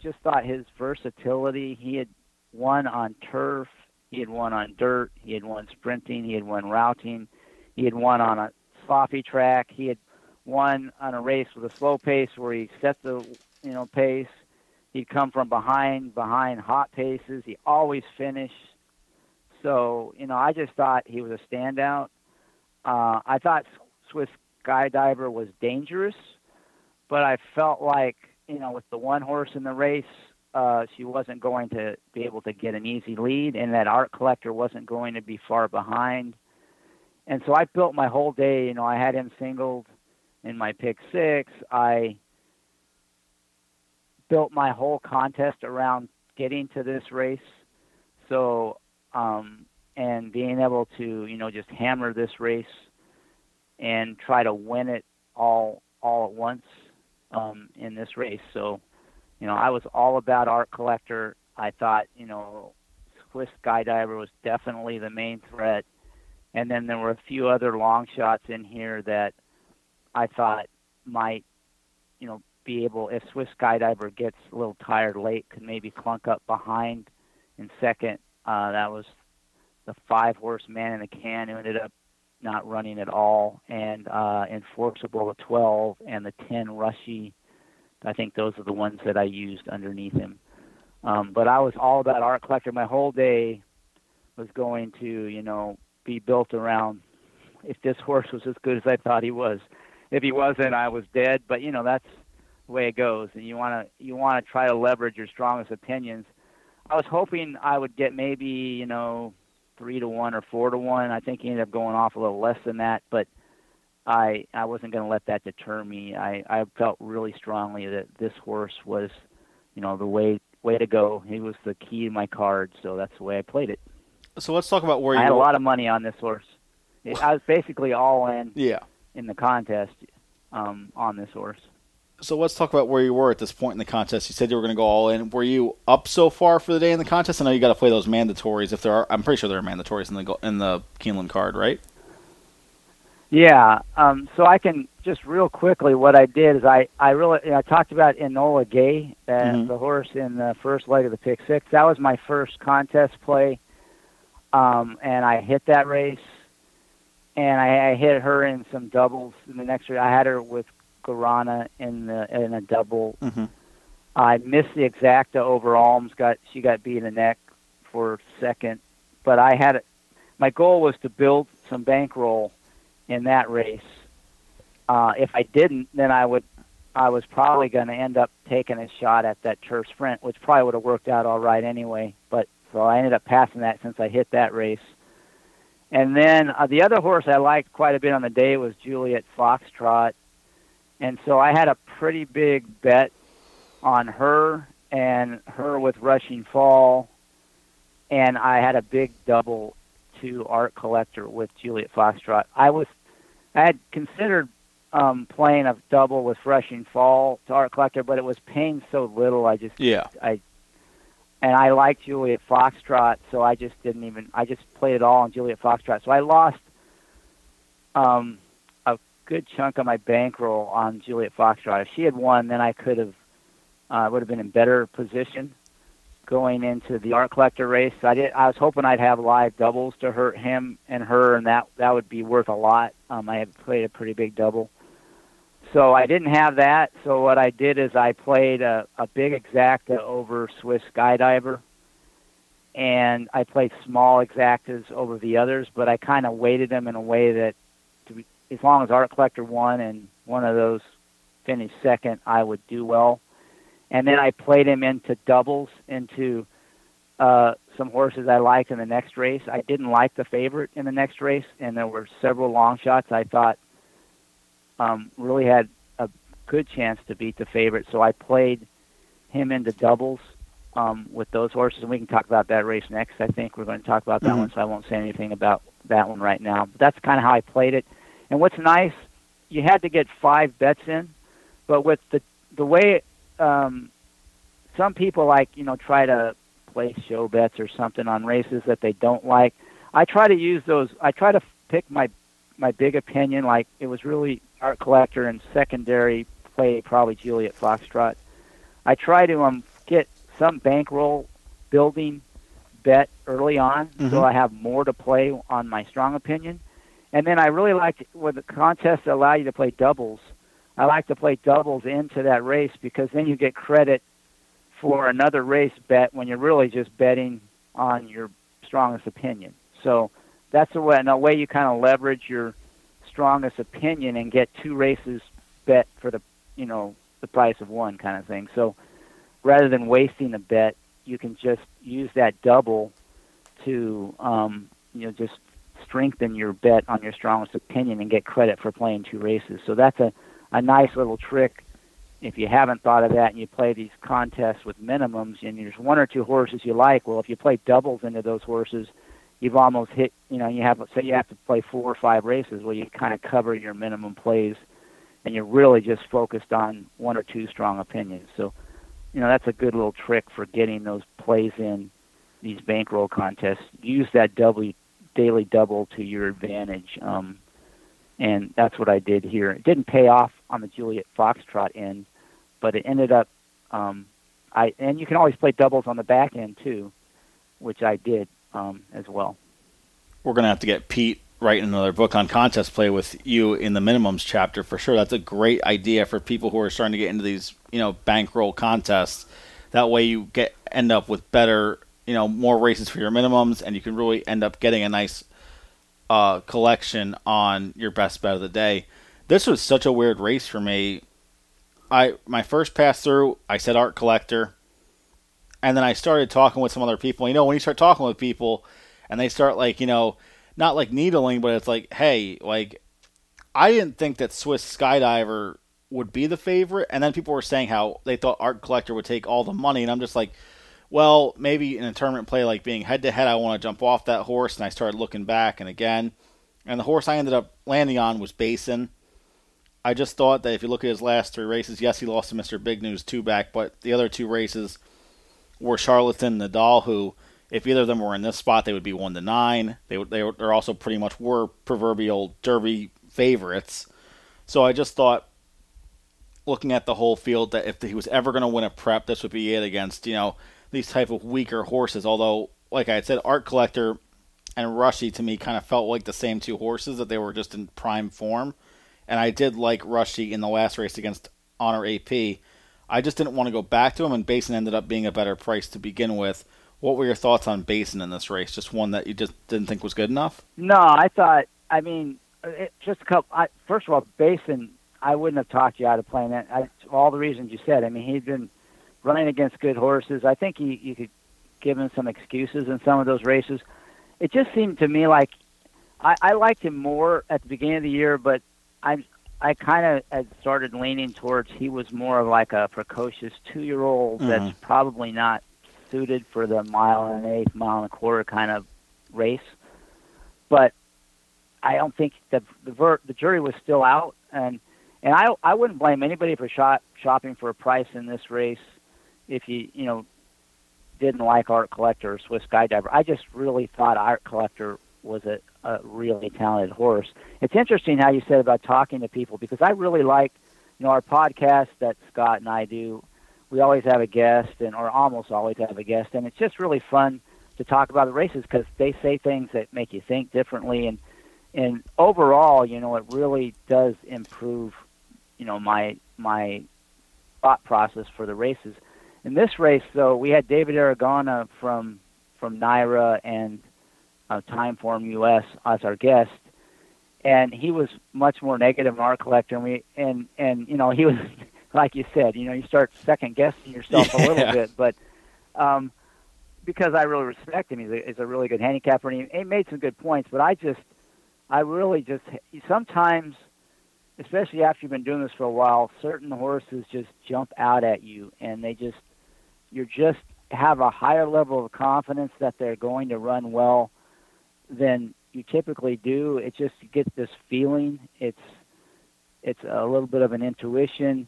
just thought his versatility. He had won on turf, he had won on dirt, he had won sprinting, he had won routing, he had won on a sloppy track, he had won on a race with a slow pace where he set the you know pace. He'd come from behind behind hot paces. He always finished. So you know, I just thought he was a standout. Uh, I thought Swiss Skydiver was dangerous, but I felt like you know with the one horse in the race, uh, she wasn't going to be able to get an easy lead, and that Art Collector wasn't going to be far behind. And so I built my whole day. You know, I had him singled in my pick six. I built my whole contest around getting to this race. So, um, and being able to, you know, just hammer this race and try to win it all all at once um, in this race. So, you know, I was all about Art Collector. I thought, you know, Swiss Skydiver was definitely the main threat. And then there were a few other long shots in here that I thought might, you know, be able, if Swiss Skydiver gets a little tired late, could maybe clunk up behind in second. Uh, that was the five horse man in the can who ended up not running at all, and uh, Enforceable at 12, and the 10 Rushy. I think those are the ones that I used underneath him. Um, but I was all about Art Collector. My whole day was going to, you know, be built around if this horse was as good as I thought he was. If he wasn't, I was dead. But you know, that's the way it goes, and you want to you want to try to leverage your strongest opinions. I was hoping I would get maybe you know three to one or four to one. I think he ended up going off a little less than that, but I I wasn't going to let that deter me. I I felt really strongly that this horse was, you know, the way way to go. He was the key to my card, so that's the way I played it. So let's talk about where I you had a lot of money on this horse. I was basically all in Yeah. in the contest um, on this horse. So let's talk about where you were at this point in the contest. You said you were going to go all in. Were you up so far for the day in the contest? I know you got to play those mandatories. If there are, I'm pretty sure there are mandatories in the in the Keeneland card, right? Yeah. Um, so I can just real quickly what I did is I I really I talked about Enola Gay, uh, Mhm. the horse in the first leg of the pick six. That was my first contest play, um, and I hit that race, and I, I hit her in some doubles in the next race. I had her with Guarana in the in a double. Mm-hmm. I missed the exacta over Alms. Got she got beat in the neck for second, but I had it. my goal was to build some bankroll in that race. Uh, if I didn't, then I would I was probably going to end up taking a shot at that turf sprint, which probably would have worked out all right anyway. But so I ended up passing that since I hit that race. And then uh, the other horse I liked quite a bit on the day was Juliet Foxtrot, and so I had a pretty big bet on her and her with Rushing Fall, and I had a big double to Art Collector with Juliet Foxtrot. I was I had considered um, playing a double with Rushing Fall to Art Collector, but it was paying so little. I just Yeah. I and I liked Juliet Foxtrot, so I just didn't even I just played it all on Juliet Foxtrot. So I lost um, good chunk of my bankroll on Juliet Foxtrot. If she had won, then I could have uh, would have been in better position going into the art collector race. I did. I was hoping I'd have live doubles to hurt him and her, and that that would be worth a lot. Um, I had played a pretty big double, so I didn't have that. So what I did is I played a, a big exacta over Swiss Skydiver, and I played small exactas over the others. But I kind of weighted them in a way that, as long as art collector won and one of those finished second, I would do well and then I played him into doubles into uh, some horses I liked in the next race. I didn't like the favorite in the next race, and there were several long shots I thought um, really had a good chance to beat the favorite. So I played him into doubles um, with those horses, and we can talk about that race next. I think we're going to talk about that Mhm. one, so I won't say anything about that one right now. But that's kind of how I played it. And what's nice, you had to get five bets in, but with the the way um, some people like you know try to place show bets or something on races that they don't like. I try to use those. I try to pick my my big opinion. Like it was really art collector and secondary play probably Juliet Foxtrot. I try to um get some bankroll building bet early on Mhm. so I have more to play on my strong opinion. And then I really like with the contests allow you to play doubles. I like to play doubles into that race because then you get credit for another race bet when you're really just betting on your strongest opinion. So that's a way, in a way you kind of leverage your strongest opinion and get two races bet for the you know the price of one kind of thing. So rather than wasting a bet, you can just use that double to um, you know just strengthen your bet on your strongest opinion and get credit for playing two races. So that's a a nice little trick. If you haven't thought of that and you play these contests with minimums and there's one or two horses you like, well, if you play doubles into those horses, you've almost hit. You know, you have say you have to play four or five races. Well, you kind of cover your minimum plays, and you're really just focused on one or two strong opinions. So, you know, that's a good little trick for getting those plays in these bankroll contests. Use that double daily double to your advantage. Um, and that's what I did here. It didn't pay off on the Juliet Foxtrot end, but it ended up. Um, I and you can always play doubles on the back end too, which I did um, as well. We're gonna have to get Pete writing another book on contest play with you in the minimums chapter for sure. That's a great idea for people who are starting to get into these, you know, bankroll contests. That way you get end up with better, you know, more races for your minimums, and you can really end up getting a nice uh, collection on your best bet of the day. This was such a weird race for me. I my first pass through, I said art collector, and then I started talking with some other people. You know, when you start talking with people, and they start like, you know, not like needling, but it's like, hey, like I didn't think that Swiss Skydiver would be the favorite, and then people were saying how they thought Art Collector would take all the money, and I'm just like, well, maybe in a tournament play like being head to head, I want to jump off that horse, and I started looking back and again, and the horse I ended up landing on was Basin. I just thought that if you look at his last three races, yes, he lost to Mr. Big News two back, but the other two races were Charlatan and Nadal, who, if either of them were in this spot, they would be one to nine. They they they're also pretty much were proverbial Derby favorites. So I just thought, looking at the whole field, that if he was ever going to win a prep, this would be it against you know these type of weaker horses. Although, like I had said, Art Collector and Rushy to me kind of felt like the same two horses that they were just in prime form. And I did like Rushy in the last race against Honor AP. I just didn't want to go back to him, and Basin ended up being a better price to begin with. What were your thoughts on Basin in this race? Just one that you just didn't think was good enough? No, I thought. I mean, it, just a couple. I, first of all, Basin. I wouldn't have talked you out of playing that. I, all the reasons you said. I mean, he'd been running against good horses. I think he, you could give him some excuses in some of those races. It just seemed to me like I, I liked him more at the beginning of the year, but I I kind of had started leaning towards he was more of like a precocious two year old mm-hmm. that's probably not suited for the mile and an eighth, mile and a quarter kind of race. But I don't think the the, ver- the jury was still out, and and I I wouldn't blame anybody for shop, shopping for a price in this race if you you know didn't like Art Collector or Swiss Skydiver. I just really thought Art Collector was a, a really talented horse. It's interesting how you said about talking to people because I really like you know our podcast that Scott and I do. We always have a guest, and or almost always have a guest, and it's just really fun to talk about the races because they say things that make you think differently and and overall, you know, it really does improve, you know, my my thought process for the races. In this race, though, we had David Aragona from from NYRA and uh, Timeform US as our guest, and he was much more negative on Art Collector. And we and and you know he was like you said, you know, you start second guessing yourself a little bit, but um, because I really respect him, he's a, he's a really good handicapper, and he, he made some good points. But I just I really just sometimes, especially after you've been doing this for a while, certain horses just jump out at you, and they just you just have a higher level of confidence that they're going to run well than you typically do. It just gets this feeling. It's it's a little bit of an intuition,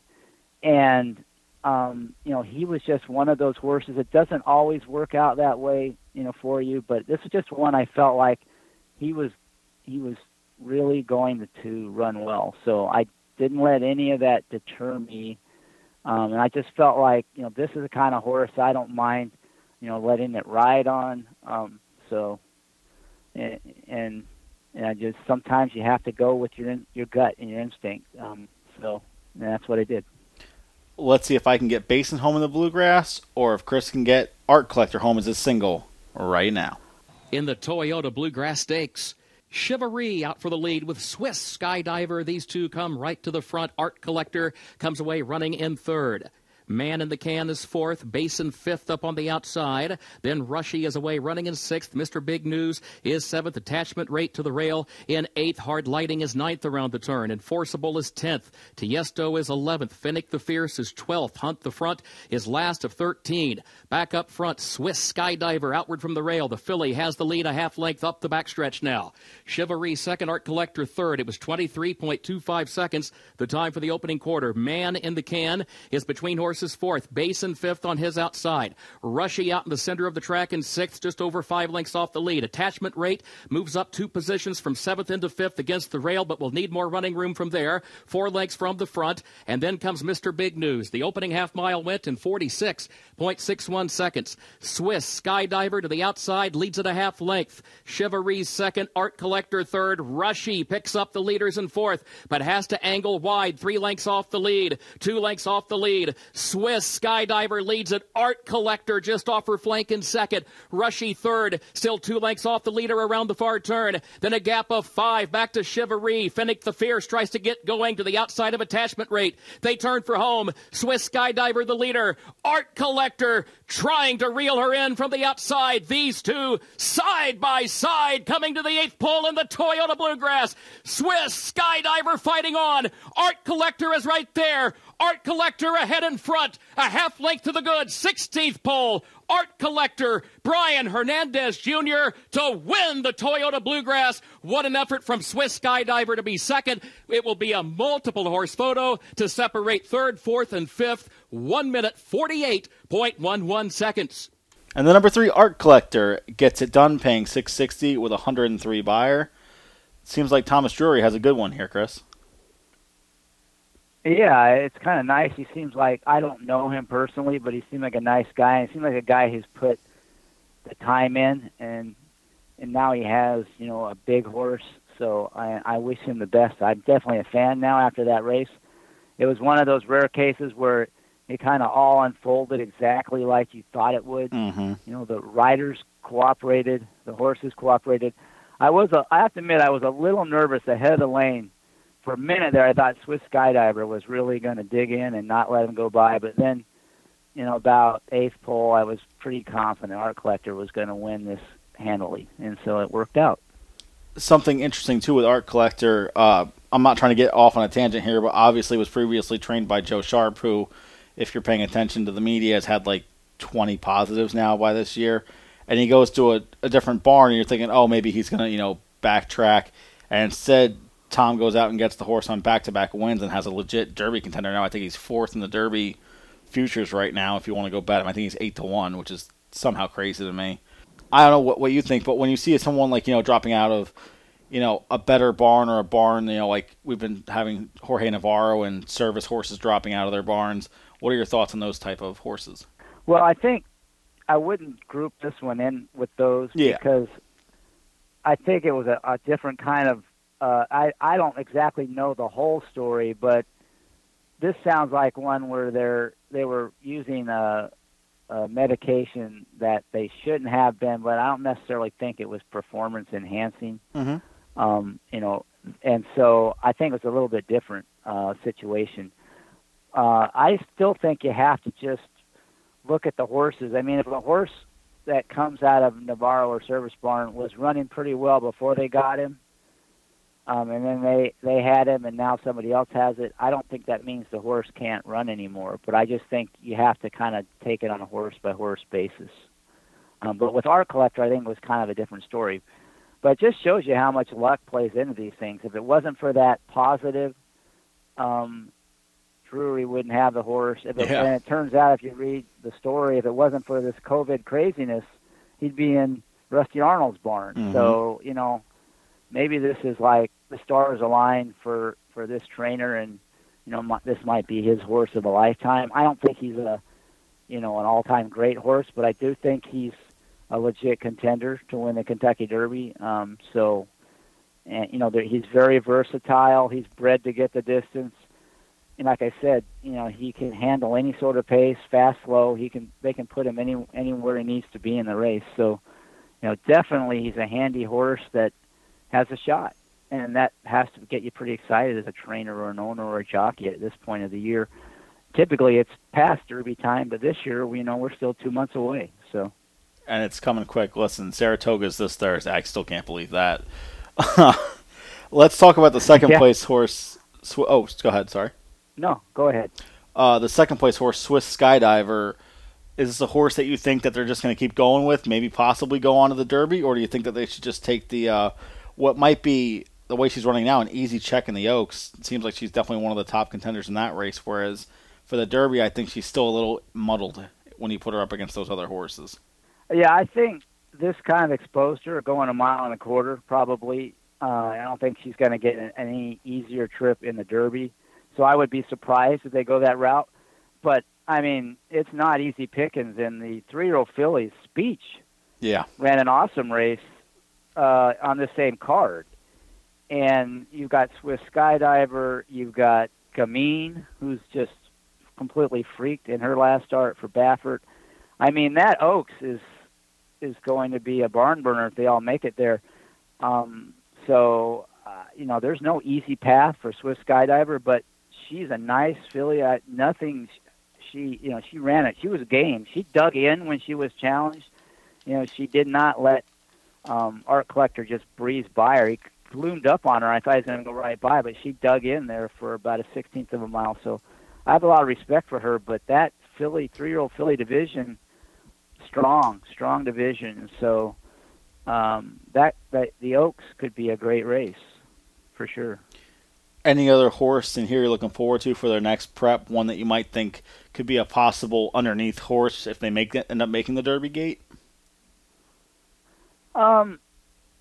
and um, you know he was just one of those horses. It doesn't always work out that way, you know, for you. But this is just one I felt like he was he was really going to, to run well. So I didn't let any of that deter me. Um, and I just felt like, you know, this is the kind of horse I don't mind, you know, letting it ride on. Um, so, and, and, and I just, sometimes you have to go with your, in, your gut and your instinct. Um, so and that's what I did. Let's see if I can get Basin home in the bluegrass, or if Chris can get Art Collector home as a single right now. In the Toyota Bluegrass Stakes, Chivalry out for the lead with Swiss Skydiver. These two come right to the front. Art Collector comes away running in third. Man in the Can is fourth. Basin fifth up on the outside. Then Rushy is away running in sixth. Mr. Big News is seventh. Attachment rate to the rail in eighth. Hard Lighting is ninth around the turn. Enforceable is tenth. Tiesto is eleventh. Finnick the Fierce is twelfth. Hunt the Front is last of thirteen. Back up front, Swiss Skydiver outward from the rail. The filly has the lead a half length up the backstretch now. Chivalry second. Art Collector third. It was 23.25 seconds. The time for the opening quarter. Man in the Can is between horses fourth. Basin fifth on his outside. Rushy out in the center of the track in sixth, just over five lengths off the lead. Attachment rate moves up two positions from seventh into fifth against the rail, but will need more running room from there. Four lengths from the front. And then comes Mr. Big News. The opening half mile went in 46.61 seconds. Swiss Skydiver to the outside leads at a half length. Chivalry's second. Art Collector third. Rushy picks up the leaders in fourth, but has to angle wide. Three lengths off the lead. Two lengths off the lead. Swiss Skydiver leads it. Art Collector just off her flank in second. Rushy third. Still two lengths off the leader around the far turn. Then a gap of five back to Chivalry. Finnick the Fierce tries to get going to the outside of attachment rate. They turn for home. Swiss Skydiver the leader. Art Collector trying to reel her in from the outside. These two side by side coming to the eighth pole in the Toyota Bluegrass. Swiss Skydiver fighting on. Art Collector is right there. Art Collector ahead in front. A half length to the good. 16th pole. Art Collector, Brian Hernandez Jr. to win the Toyota Bluegrass. What an effort from Swiss Skydiver to be second. It will be a multiple horse photo to separate third, fourth, and fifth. One minute, 48.11 seconds. And the number three Art Collector gets it done, paying 660 with a 103 Beyer. Seems like Thomas Drury has a good one here, Chris. Yeah, it's kind of nice. He seems like I don't know him personally, but he seemed like a nice guy. And he seemed like a guy who's put the time in, and and now he has you know a big horse. So I I wish him the best. I'm definitely a fan now after that race. It was one of those rare cases where it kind of all unfolded exactly like you thought it would. Mm-hmm. You know, the riders cooperated, the horses cooperated. I was a, I have to admit I was a little nervous ahead of the lane for a minute there, I thought Swiss Skydiver was really going to dig in and not let him go by. But then, you know, about eighth pole, I was pretty confident Art Collector was going to win this handily, and so it worked out. Something interesting too with Art Collector. Uh, I'm not trying to get off on a tangent here, but obviously was previously trained by Joe Sharp, who, if you're paying attention to the media, has had like 20 positives now by this year. And he goes to a, a different barn, and you're thinking, oh, maybe he's going to, you know, backtrack. And instead, Tom goes out and gets the horse on back-to-back wins and has a legit Derby contender now. I think he's fourth in the Derby futures right now. If you want to go bet him, I think he's eight to one, which is somehow crazy to me. I don't know what, what you think, but when you see someone like you know dropping out of you know a better barn or a barn, you know like we've been having Jorge Navarro and Servis horses dropping out of their barns. What are your thoughts on those type of horses? Well, I think I wouldn't group this one in with those Yeah. because I think it was a, a different kind of. Uh, I I don't exactly know the whole story, but this sounds like one where they're they were using a, a medication that they shouldn't have been, but I don't necessarily think it was performance enhancing. Mm-hmm. Um, you know, and so I think it was a little bit different uh, situation. Uh, I still think you have to just look at the horses. I mean, if a horse that comes out of Navarro or Servis Barn was running pretty well before they got him, um, and then they they had him, and now somebody else has it. I don't think that means the horse can't run anymore. But I just think you have to kind of take it on a horse by horse basis. Um, but with Art Collector, I think it was kind of a different story. But it just shows you how much luck plays into these things. If it wasn't for that positive, um, Drury wouldn't have the horse. If it, Yeah. And it turns out, if you read the story, if it wasn't for this COVID craziness, he'd be in Rusty Arnold's barn. Mhm. So you know, maybe this is like the stars align for for this trainer, and you know, mi- this might be his horse of a lifetime. I don't think he's a you know an all-time great horse, but I do think he's a legit contender to win the Kentucky Derby. Um, so, and you know, he's very versatile. He's bred to get the distance. And like I said, you know, he can handle any sort of pace, fast, slow. He can they can put him any anywhere he needs to be in the race. So, you know, definitely he's a handy horse that has a shot, and that has to get you pretty excited as a trainer or an owner or a jockey at this point of the year. typically it's past Derby time, but this year we know we're still two months away. So and it's coming quick. Listen, Saratoga's this Thursday. I still can't believe that. Let's talk about the second Yeah. place horse. Oh, go ahead. Sorry. No, go ahead. Uh, the second place horse, Swiss Skydiver. Is this a horse that you think that they're just going to keep going with? Maybe possibly go on to the Derby, or do you think that they should just take the uh, what might be the way she's running now, an easy check in the Oaks? It seems like she's definitely one of the top contenders in that race. Whereas for the Derby, I think she's still a little muddled when you put her up against those other horses. Yeah, I think this kind of exposed her going a mile and a quarter probably. Uh, I don't think she's going to get any easier trip in the Derby, so I would be surprised if they go that route. But I mean, it's not easy pickings. And the three-year-old filly's speech Yeah. ran an awesome race uh, on the same card. And you've got Swiss Skydiver, you've got Gamine, who's just completely freaked in her last start for Baffert. I mean, that Oaks is is going to be a barn burner if they all make it there. Um, so, uh, you know, there's no easy path for Swiss Skydiver, but she's a nice filly. I, nothing, she, you know, she ran it. She was game. She dug in when she was challenged. You know, she did not let um, Art Collector just breeze by her. He loomed up on her. I thought he was going to go right by, but she dug in there for about a sixteenth of a mile. So I have a lot of respect for her. But that filly, three-year-old filly division, strong, strong division. So um, that that the Oaks could be a great race for sure. Any other horse in here you're looking forward to for their next prep? One that you might think could be a possible underneath horse if they make end up making the Derby gate? Um,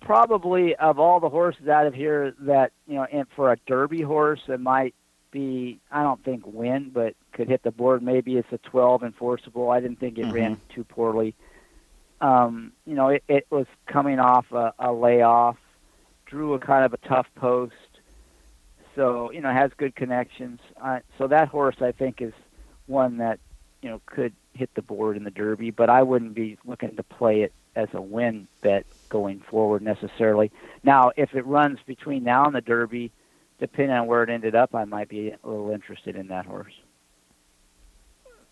probably of all the horses out of here that you know, and for a Derby horse, it might be. I don't think win, but could hit the board. Maybe it's a 12 enforceable. I didn't think it ran too poorly. Um, you know, it, it was coming off a, a layoff, drew a kind of a tough post, so you know has good connections. Uh, so that horse, I think, is one that you know could hit the board in the Derby, but I wouldn't be looking to play it as a win bet going forward necessarily. Now, if it runs between now and the Derby, depending on where it ended up, I might be a little interested in that horse.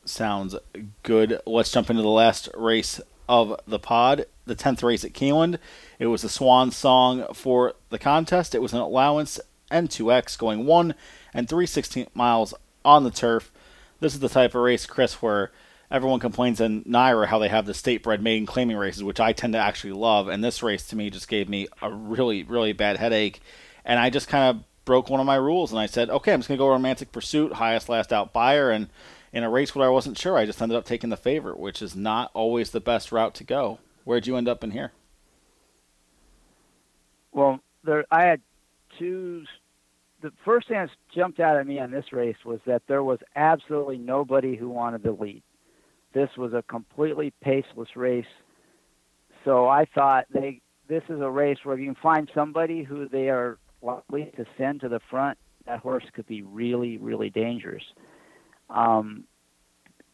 Sounds good. Let's jump into the last race of the pod, the 10th race at Keeneland. It was the swan song for the contest. It was an allowance N2X going 1 and 3 16 miles on the turf. This is the type of race, Chris, where everyone complains in NYRA how they have the state bred maiden claiming races, which I tend to actually love. And this race to me just gave me a really, really bad headache. And I just kind of broke one of my rules and I said, okay, I'm just going to go romantic pursuit, highest last out Beyer. And in a race where I wasn't sure, I just ended up taking the favorite, which is not always the best route to go. Where'd you end up in here? Well, there I had two. The first thing that jumped out at me on this race was that there was absolutely nobody who wanted the lead. This was a completely paceless race. So I thought they this is a race where if you can find somebody who they are likely to send to the front, that horse could be really, really dangerous. Um,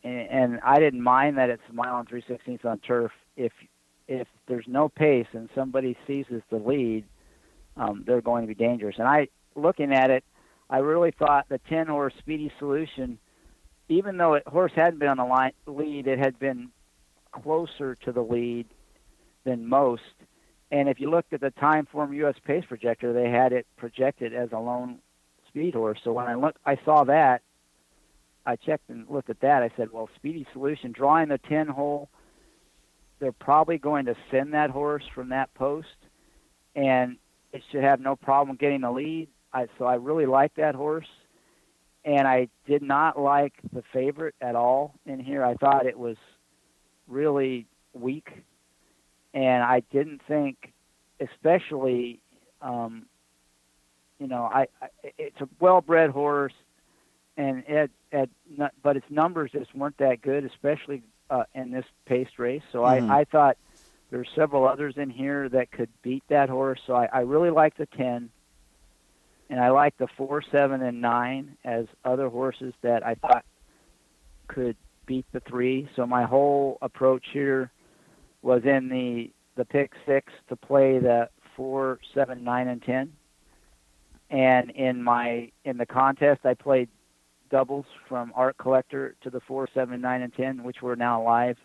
and, and I didn't mind that it's a mile and three sixteenths on turf. If if there's no pace and somebody seizes the lead, um, they're going to be dangerous. And I, looking at it, I really thought the 10 horse Speedy Solution, even though it, horse hadn't been on the line, lead, it had been closer to the lead than most. And if you looked at the Timeform U.S. pace projector, they had it projected as a lone speed horse. So when I look, I saw that. I checked and looked at that. I said, well, Speedy Solution drawing the 10 hole they're probably going to send that horse from that post, and it should have no problem getting the lead. I, so I really like that horse, and I did not like the favorite at all in here. I thought it was really weak, and I didn't think, especially, um, you know, I, I it's a well-bred horse, and it, it but its numbers just weren't that good, especially uh, in this paced race. So Mhm. I, I thought there's several others in here that could beat that horse. So I, I really like the 10. And I like the 4, 7, and 9 as other horses that I thought could beat the 3. So my whole approach here was in the, the pick 6 to play the four, seven, nine, and 10. And in my in the contest, I played doubles from Art Collector to the four, seven, nine, and ten, which were now live,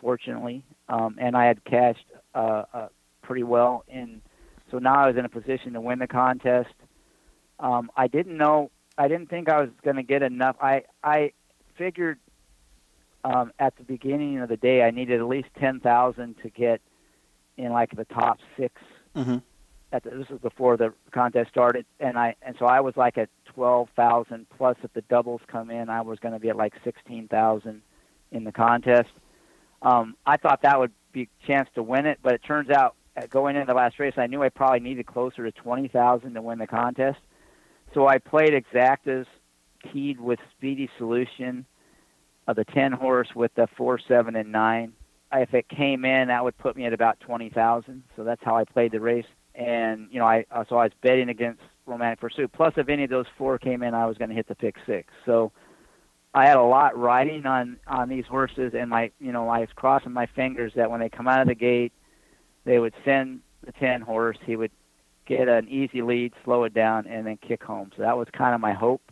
fortunately. Um, and I had cashed uh, uh, pretty well, and so now I was in a position to win the contest. Um, I didn't know, I didn't think I was going to get enough. I I figured um, at the beginning of the day I needed at least ten thousand to get in like the top 6 Mhm. At the, this was before the contest started, and I and so I was like at twelve thousand plus. If the doubles come in, I was going to be at like sixteen thousand in the contest. Um, I thought that would be a chance to win it, but it turns out uh, going into the last race, I knew I probably needed closer to twenty thousand to win the contest. So I played exactas, keyed with Speedy Solution, of the ten horse with the four, seven, and nine. If it came in, that would put me at about twenty thousand. So that's how I played the race. And you know, I uh, so I was betting against Romantic Pursuit. Plus, if any of those four came in, I was going to hit the pick six. So I had a lot riding on on these horses, and my you know I was crossing my fingers that when they come out of the gate, they would send the ten horse. He would get an easy lead, slow it down, and then kick home. So that was kind of my hope.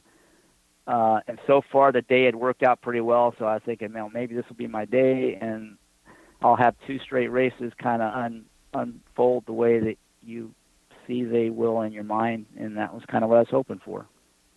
Uh, and so far, the day had worked out pretty well. So I was thinking, well, maybe this will be my day, and I'll have two straight races kind of un, unfold the way that you see they will in your mind. And that was kind of what I was hoping for.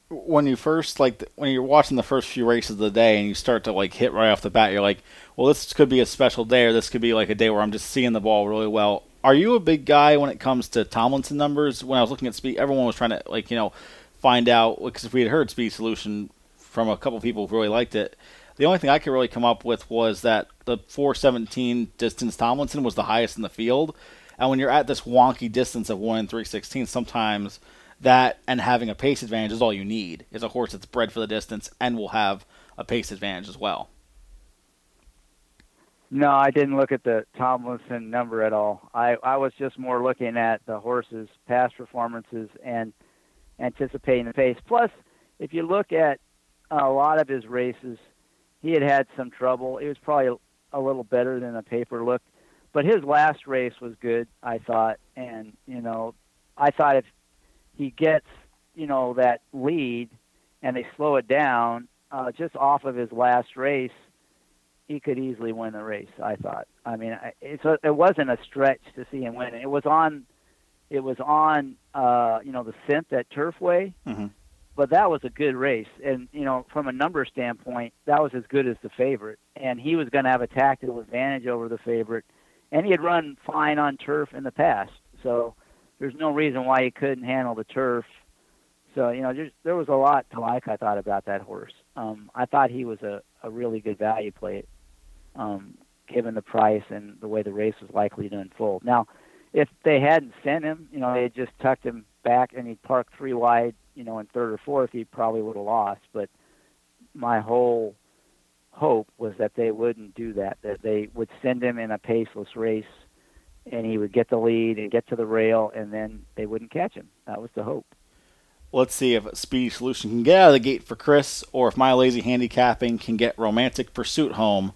when you first like when you're watching the first few races of the day and you start to like hit right off the bat you're like well this could be a special day or this could be like a day where i'm just seeing the ball really well are you a big guy when it comes to tomlinson numbers when i was looking at speed everyone was trying to like you know find out because we had heard speed solution from a couple people who really liked it the only thing i could really come up with was that the 417 distance tomlinson was the highest in the field and when you're at this wonky distance of 1 and 316 sometimes that and having a pace advantage is all you need. Is a horse that's bred for the distance and will have a pace advantage as well. No, I didn't look at the Tomlinson number at all. I, I was just more looking at the horse's past performances and anticipating the pace. Plus, if you look at a lot of his races, he had had some trouble. It was probably a, little better than the paper looked, but his last race was good, I thought. And you know, I thought if he gets you know that lead and they slow it down uh, just off of his last race, he could easily win the race. I thought. I mean, it's a, it wasn't a stretch to see him win. It was on, it was on, uh, you know, the synth at Turfway, Mhm. but that was a good race. And you know, from a number standpoint, that was as good as the favorite. And he was going to have a tactical advantage over the favorite, and he had run fine on turf in the past. So there's no reason why he couldn't handle the turf. So you know, just, there was a lot to like. I thought about that horse. Um, I thought he was a, a really good value play, um, given the price and the way the race was likely to unfold. Now, if they hadn't sent him, you know, they just tucked him back and he parked three wide, you know, in third or fourth, he probably would have lost. But my whole hope was that they wouldn't do that. That they would send him in a paceless race, and he would get the lead and get to the rail, and then they wouldn't catch him. That was the hope. Let's see if Speedy Solution can get out of the gate for Chris, or if My Lazy Handicapping can get Romantic Pursuit home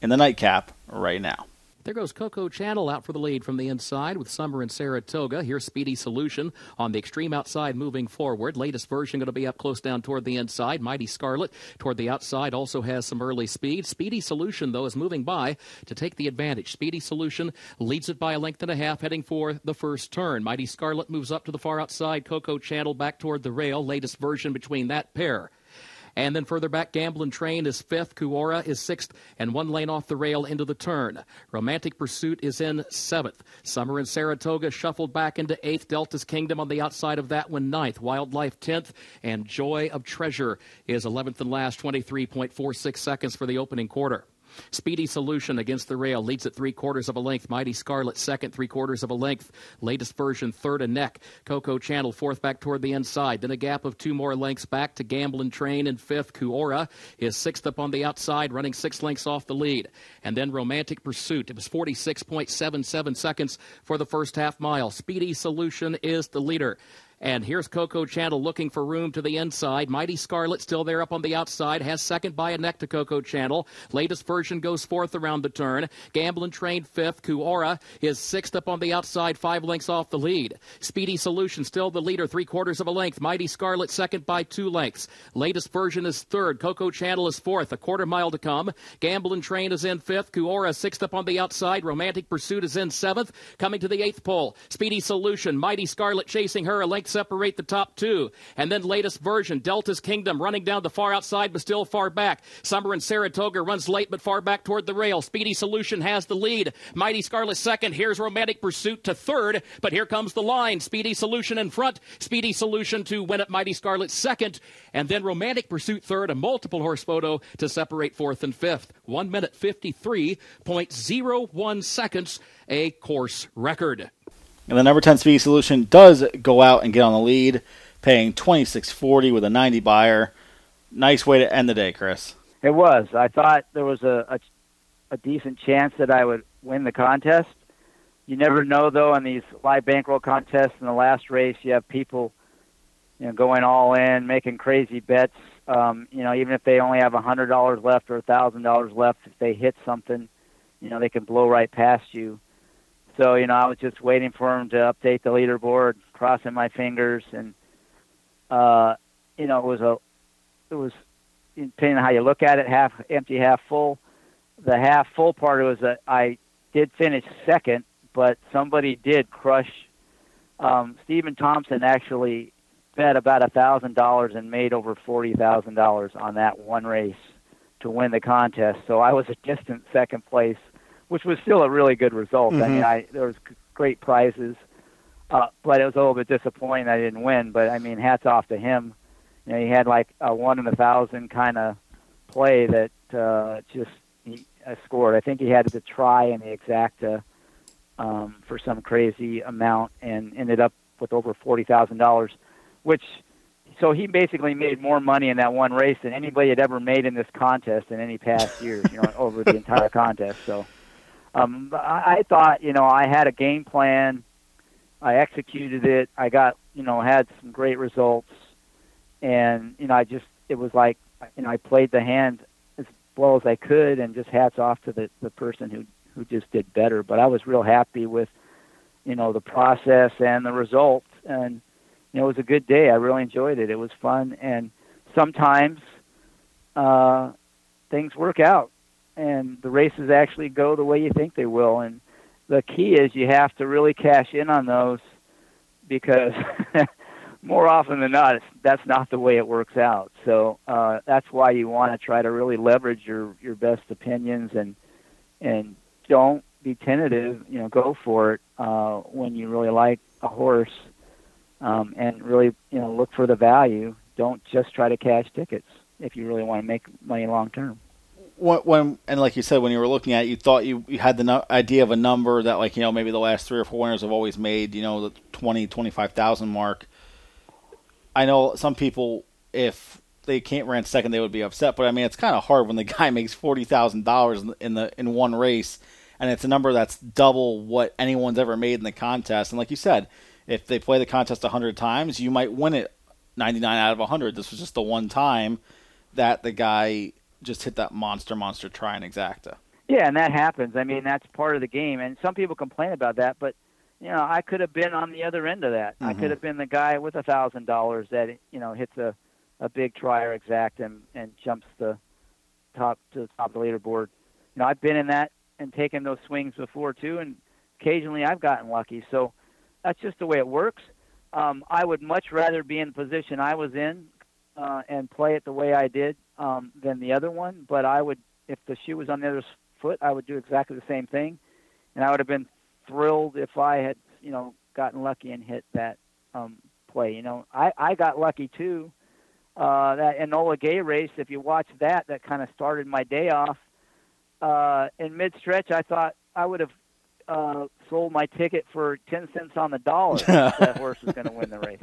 in the nightcap right now. There goes Coco Channel out for the lead from the inside with Summer and Saratoga. Here's Speedy Solution on the extreme outside moving forward. Latest version going to be up close down toward the inside. Mighty Scarlet toward the outside also has some early speed. Speedy Solution, though, is moving by to take the advantage. Speedy Solution leads it by a length and a half, heading for the first turn. Mighty Scarlet moves up to the far outside. Coco Channel back toward the rail. Latest version between that pair. And then further back, Gamblin' Train is fifth. Kuora is sixth, and one lane off the rail into the turn. Romantic Pursuit is in seventh. Summer in Saratoga shuffled back into eighth. Delta's Kingdom on the outside of that one ninth. Wildlife tenth, and Joy of Treasure is eleventh and last, 23.46 seconds for the opening quarter. Speedy Solution against the rail leads at three quarters of a length. Mighty Scarlet second, three quarters of a length. Latest version third and neck. Coco Channel fourth back toward the inside. Then a gap of two more lengths back to Gamblin' Train in fifth. Kuora is sixth up on the outside, running six lengths off the lead. And then Romantic Pursuit. It was 46.77 seconds for the first half mile. Speedy Solution is the leader. And here's Coco Channel looking for room to the inside. Mighty Scarlet still there up on the outside. Has second by a neck to Coco Channel. Latest version goes fourth around the turn. Gambling Train fifth. Kuora is sixth up on the outside, five lengths off the lead. Speedy Solution still the leader, three quarters of a length. Mighty Scarlet second by two lengths. Latest version is third. Coco Channel is fourth. A quarter mile to come. Gambling Train is in fifth. Kuora sixth up on the outside. Romantic Pursuit is in seventh. Coming to the eighth pole. Speedy Solution. Mighty Scarlet chasing her. A length separate the top two. And then latest version, Delta's Kingdom running down the far outside but still far back. Summer and Saratoga runs late but far back toward the rail. Speedy Solution has the lead. Mighty Scarlet second. Here's Romantic Pursuit to third. But here comes the line. Speedy Solution in front. Speedy Solution to win at Mighty Scarlet second. And then Romantic Pursuit third. A multiple horse photo to separate fourth and fifth. One minute 53.01 seconds. A course record. And the number 10 Speedy Solution does go out and get on the lead, paying 26.40 with a 90 Beyer. Nice way to end the day, Chris. It was. I thought there was a, a a decent chance that I would win the contest. You never know though in these live bankroll contests in the last race you have people you know going all in, making crazy bets. Um, you know, even if they only have a hundred dollars left or a thousand dollars left, if they hit something, you know, they can blow right past you. So, you know, I was just waiting for them to update the leaderboard, crossing my fingers and uh you know, it was a it was depending on how you look at it, half empty, half full. The half full part was that I did finish second, but somebody did crush. Um, Stephen Thompson actually bet about a thousand dollars and made over forty thousand dollars on that one race to win the contest. So I was a distant second place, which was still a really good result. I mean, I there was great prizes, uh, but it was a little bit disappointing I didn't win. But I mean, hats off to him. You know, he had like a one in a thousand kind of play that uh, just he uh, scored. I think he had to tri in the exacta um, for some crazy amount and ended up with over forty thousand dollars, which so he basically made more money in that one race than anybody had ever made in this contest in any past years, you know, over the entire contest. So um, I, I thought, you know, I had a game plan. I executed it. I got, you know, had some great results, and you know, I just it was like, you know, I played the hand as well as I could, and just hats off to the the person who who just did better. But I was real happy with, you know, the process and the result, and you know, it was a good day. I really enjoyed it. It was fun, and sometimes uh, things work out, and the races actually go the way you think they will. And the key is you have to really cash in on those because more often than not, that's not the way it works out. So uh, that's why you want to try to really leverage your your best opinions and and don't be tentative. You know, go for it uh, when you really like a horse, um, and really you know look for the value. Don't just try to cash tickets if you really want to make money long term. When, when and like you said when you were looking at it, you thought you, you had the no, idea of a number that like you know maybe the last three or four winners have always made you know the 20 25,000 mark. I know some people if they can't run second they would be upset but I mean it's kind of hard when the guy makes $40,000 in the in one race and it's a number that's double what anyone's ever made in the contest. And like you said if they play the contest 100 times you might win it 99 out of 100 this was just the one time that the guy just hit that monster monster tri and exacta Yeah, and that happens. I mean, that's part of the game, and some people complain about that, but you know, I could have been on the other end of that. I Mhm. could have been the guy with a thousand dollars that you know hits a a big tri or exact and and jumps the top to the top of the leaderboard. You know, I've been in that and taken those swings before too, and occasionally I've gotten lucky. So that's just the way it works. Um, I would much rather be in the position I was in uh, and play it the way I did um, than the other one. But I would, if the shoe was on the other foot, I would do exactly the same thing, and I would have been thrilled if I had, you know, gotten lucky and hit that um, play. You know, I I got lucky too. Uh, that Enola Gay race, if you watch that, that kind of started my day off. Uh, in mid stretch, I thought I would have uh, sold my ticket for ten cents on the dollar. if that horse was going to win the race.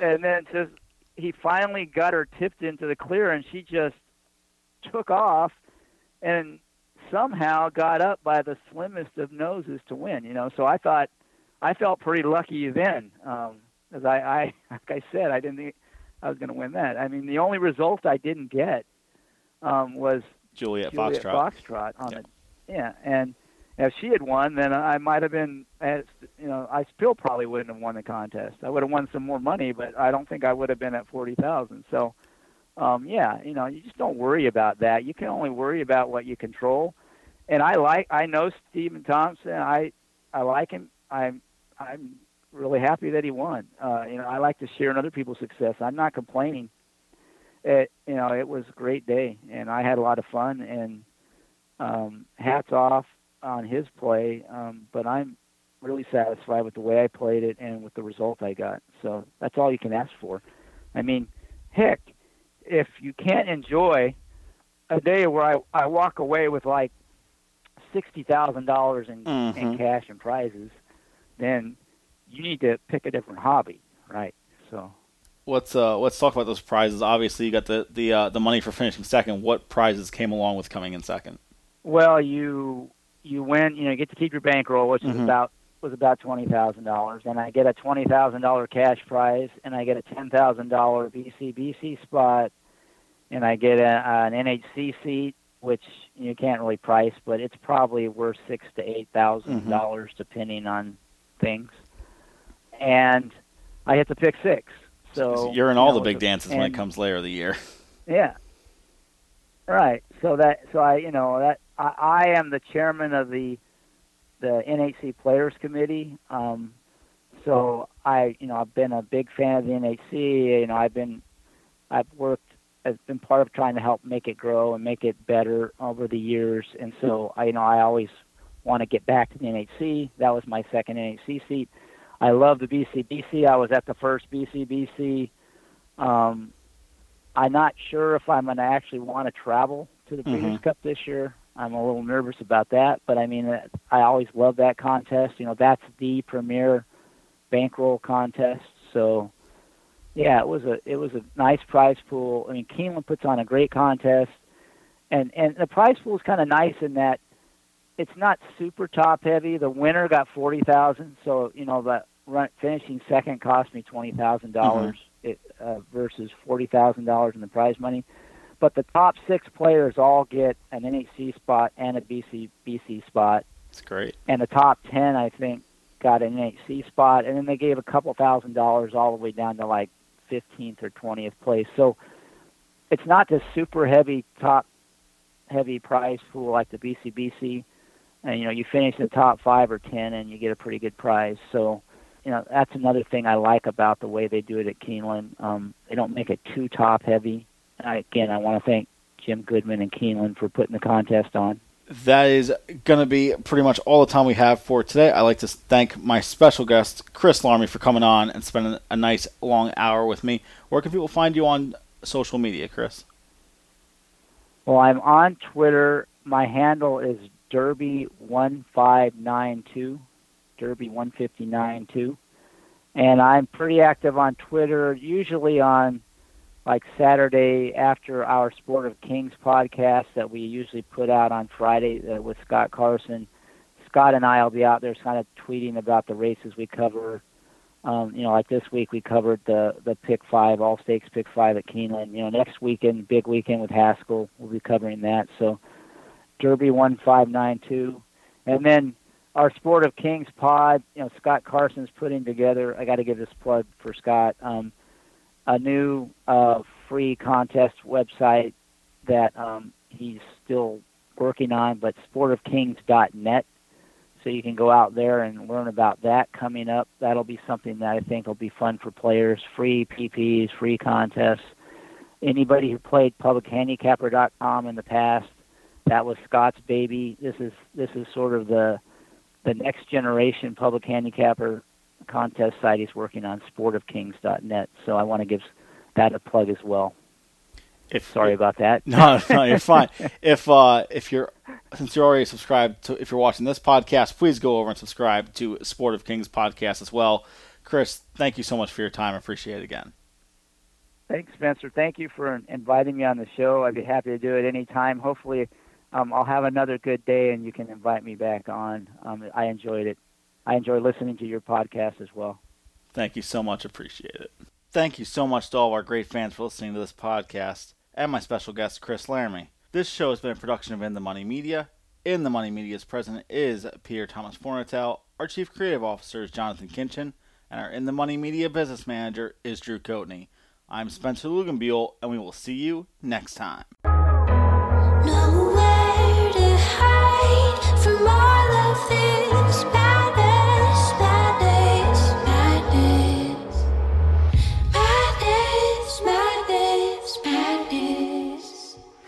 And then just he finally got her tipped into the clear, and she just took off, and somehow got up by the slimmest of noses to win. You know, so I thought I felt pretty lucky then. Um, because I, I, like I said, I didn't think I was going to win that. I mean, the only result I didn't get um, was Juliet, Juliet Foxtrot. Foxtrot on Yeah. the yeah, and if she had won, then I might have been, at, you know, I still probably wouldn't have won the contest. I would have won some more money, but I don't think I would have been at forty thousand. So, um, yeah, you know, you just don't worry about that. You can only worry about what you control. And I like, I know Stephen Thompson. I, I like him. I'm, I'm really happy that he won. Uh, you know, I like to share in other people's success. I'm not complaining. It, you know, it was a great day, and I had a lot of fun. And um, hats off on his play. Um, but I'm really satisfied with the way I played it and with the result I got. So that's all you can ask for. I mean, heck, if you can't enjoy a day where I, I walk away with like sixty thousand dollars in in Mhm. cash and prizes, then you need to pick a different hobby, right? So Let's uh, let's talk about those prizes. Obviously, you got the the uh, the money for finishing second. What prizes came along with coming in second? Well, you you win. You know, you get to keep your bankroll, which is Mhm. about was about twenty thousand dollars, and I get a twenty thousand dollar cash prize, and I get a ten thousand dollar BCBC spot, and I get a, an NHC seat, which you can't really price, but it's probably worth six to eight thousand dollars depending on things, and I hit the pick six. So You're in you all know, the big dances when it comes later of the year. yeah. Right. So that so I you know that I, I am the chairman of the the NHC Players Committee. Um, so I you know I've been a big fan of the NHC. You know I've been I've worked I've been part of trying to help make it grow and make it better over the years. And so I you know I always want to get back to the NHC. That was my second NHC seat. I love the BCBC. I was at the first BCBC. Um, I'm not sure if I'm going to actually want to travel to the Breeders' Mhm. Cup this year. I'm a little nervous about that, but I mean, I always love that contest. You know, that's the premier bankroll contest. So, yeah, it was a it was a nice prize pool. I mean, Keeneland puts on a great contest, and and the prize pool is kind of nice in that it's not super top heavy. The winner got forty thousand, so you know that run, finishing second cost me twenty thousand dollars uh, versus forty thousand dollars in the prize money. But the top six players all get an NHC spot and a BC BC spot, It's great. and the top ten I think got an NHC spot, and then they gave a couple thousand dollars all the way down to like fifteenth or twentieth place. So it's not this super heavy top heavy prize pool like the BCBC, and you know you finish in the top five or ten and you get a pretty good prize. So you know that's another thing I like about the way they do it at Keeneland. Um, they don't make it too top heavy. I, again, I want to thank Jim Goodman and Keeneland for putting the contest on. That is going to be pretty much all the time we have for today. I'd like to thank my special guest, Chris Larmey, for coming on and spending a nice long hour with me. Where can people find you on social media, Chris? Well, I'm on Twitter. My handle is Derby1592, Derby1592. And I'm pretty active on Twitter, usually on like Saturday after our Sport of Kings podcast that we usually put out on Friday uh, with Scott Carson. Scott and I will be out there kind of tweeting about the races we cover. Um, you know, like this week we covered the the pick five, all stakes pick five at Keeneland. You know, next weekend, big weekend with Haskell, we'll be covering that. So, Derby one five nine two, and then our Sport of Kings pod. You know, Scott Carson's putting together. I got to give this plug for Scott. Um, a new uh, free contest website that um, he's still working on, but sportofkings.net. So you can go out there and learn about that coming up. That'll be something that I think will be fun for players. Free PPs, free contests. Anybody who played publichandicapper.com in the past, that was Scott's baby. This is this is sort of the the next generation public handicapper contest site he's working on, sportofkings.net. So I want to give that a plug as well. If Sorry about that. No, no, you're fine. if uh, if you're since you're already subscribed to if you're watching this podcast, please go over and subscribe to Sport of Kings podcast as well. Chris, thank you so much for your time. I appreciate it again. Thanks, Spencer. Thank you for inviting me on the show. I'd be happy to do it anytime. Hopefully, um, I'll have another good day and you can invite me back on. Um, I enjoyed it. I enjoy listening to your podcast as well. Thank you so much. Appreciate it. Thank you so much to all of our great fans for listening to this podcast and my special guest, Chris Laramie. This show has been a production of In the Money Media. In the Money Media's president is Peter Thomas Fornatale. Our chief creative officer is Jonathan Kinchin. And our In the Money Media business manager is Drew Coatney. I'm Spencer Lugenbuehl, and we will see you next time.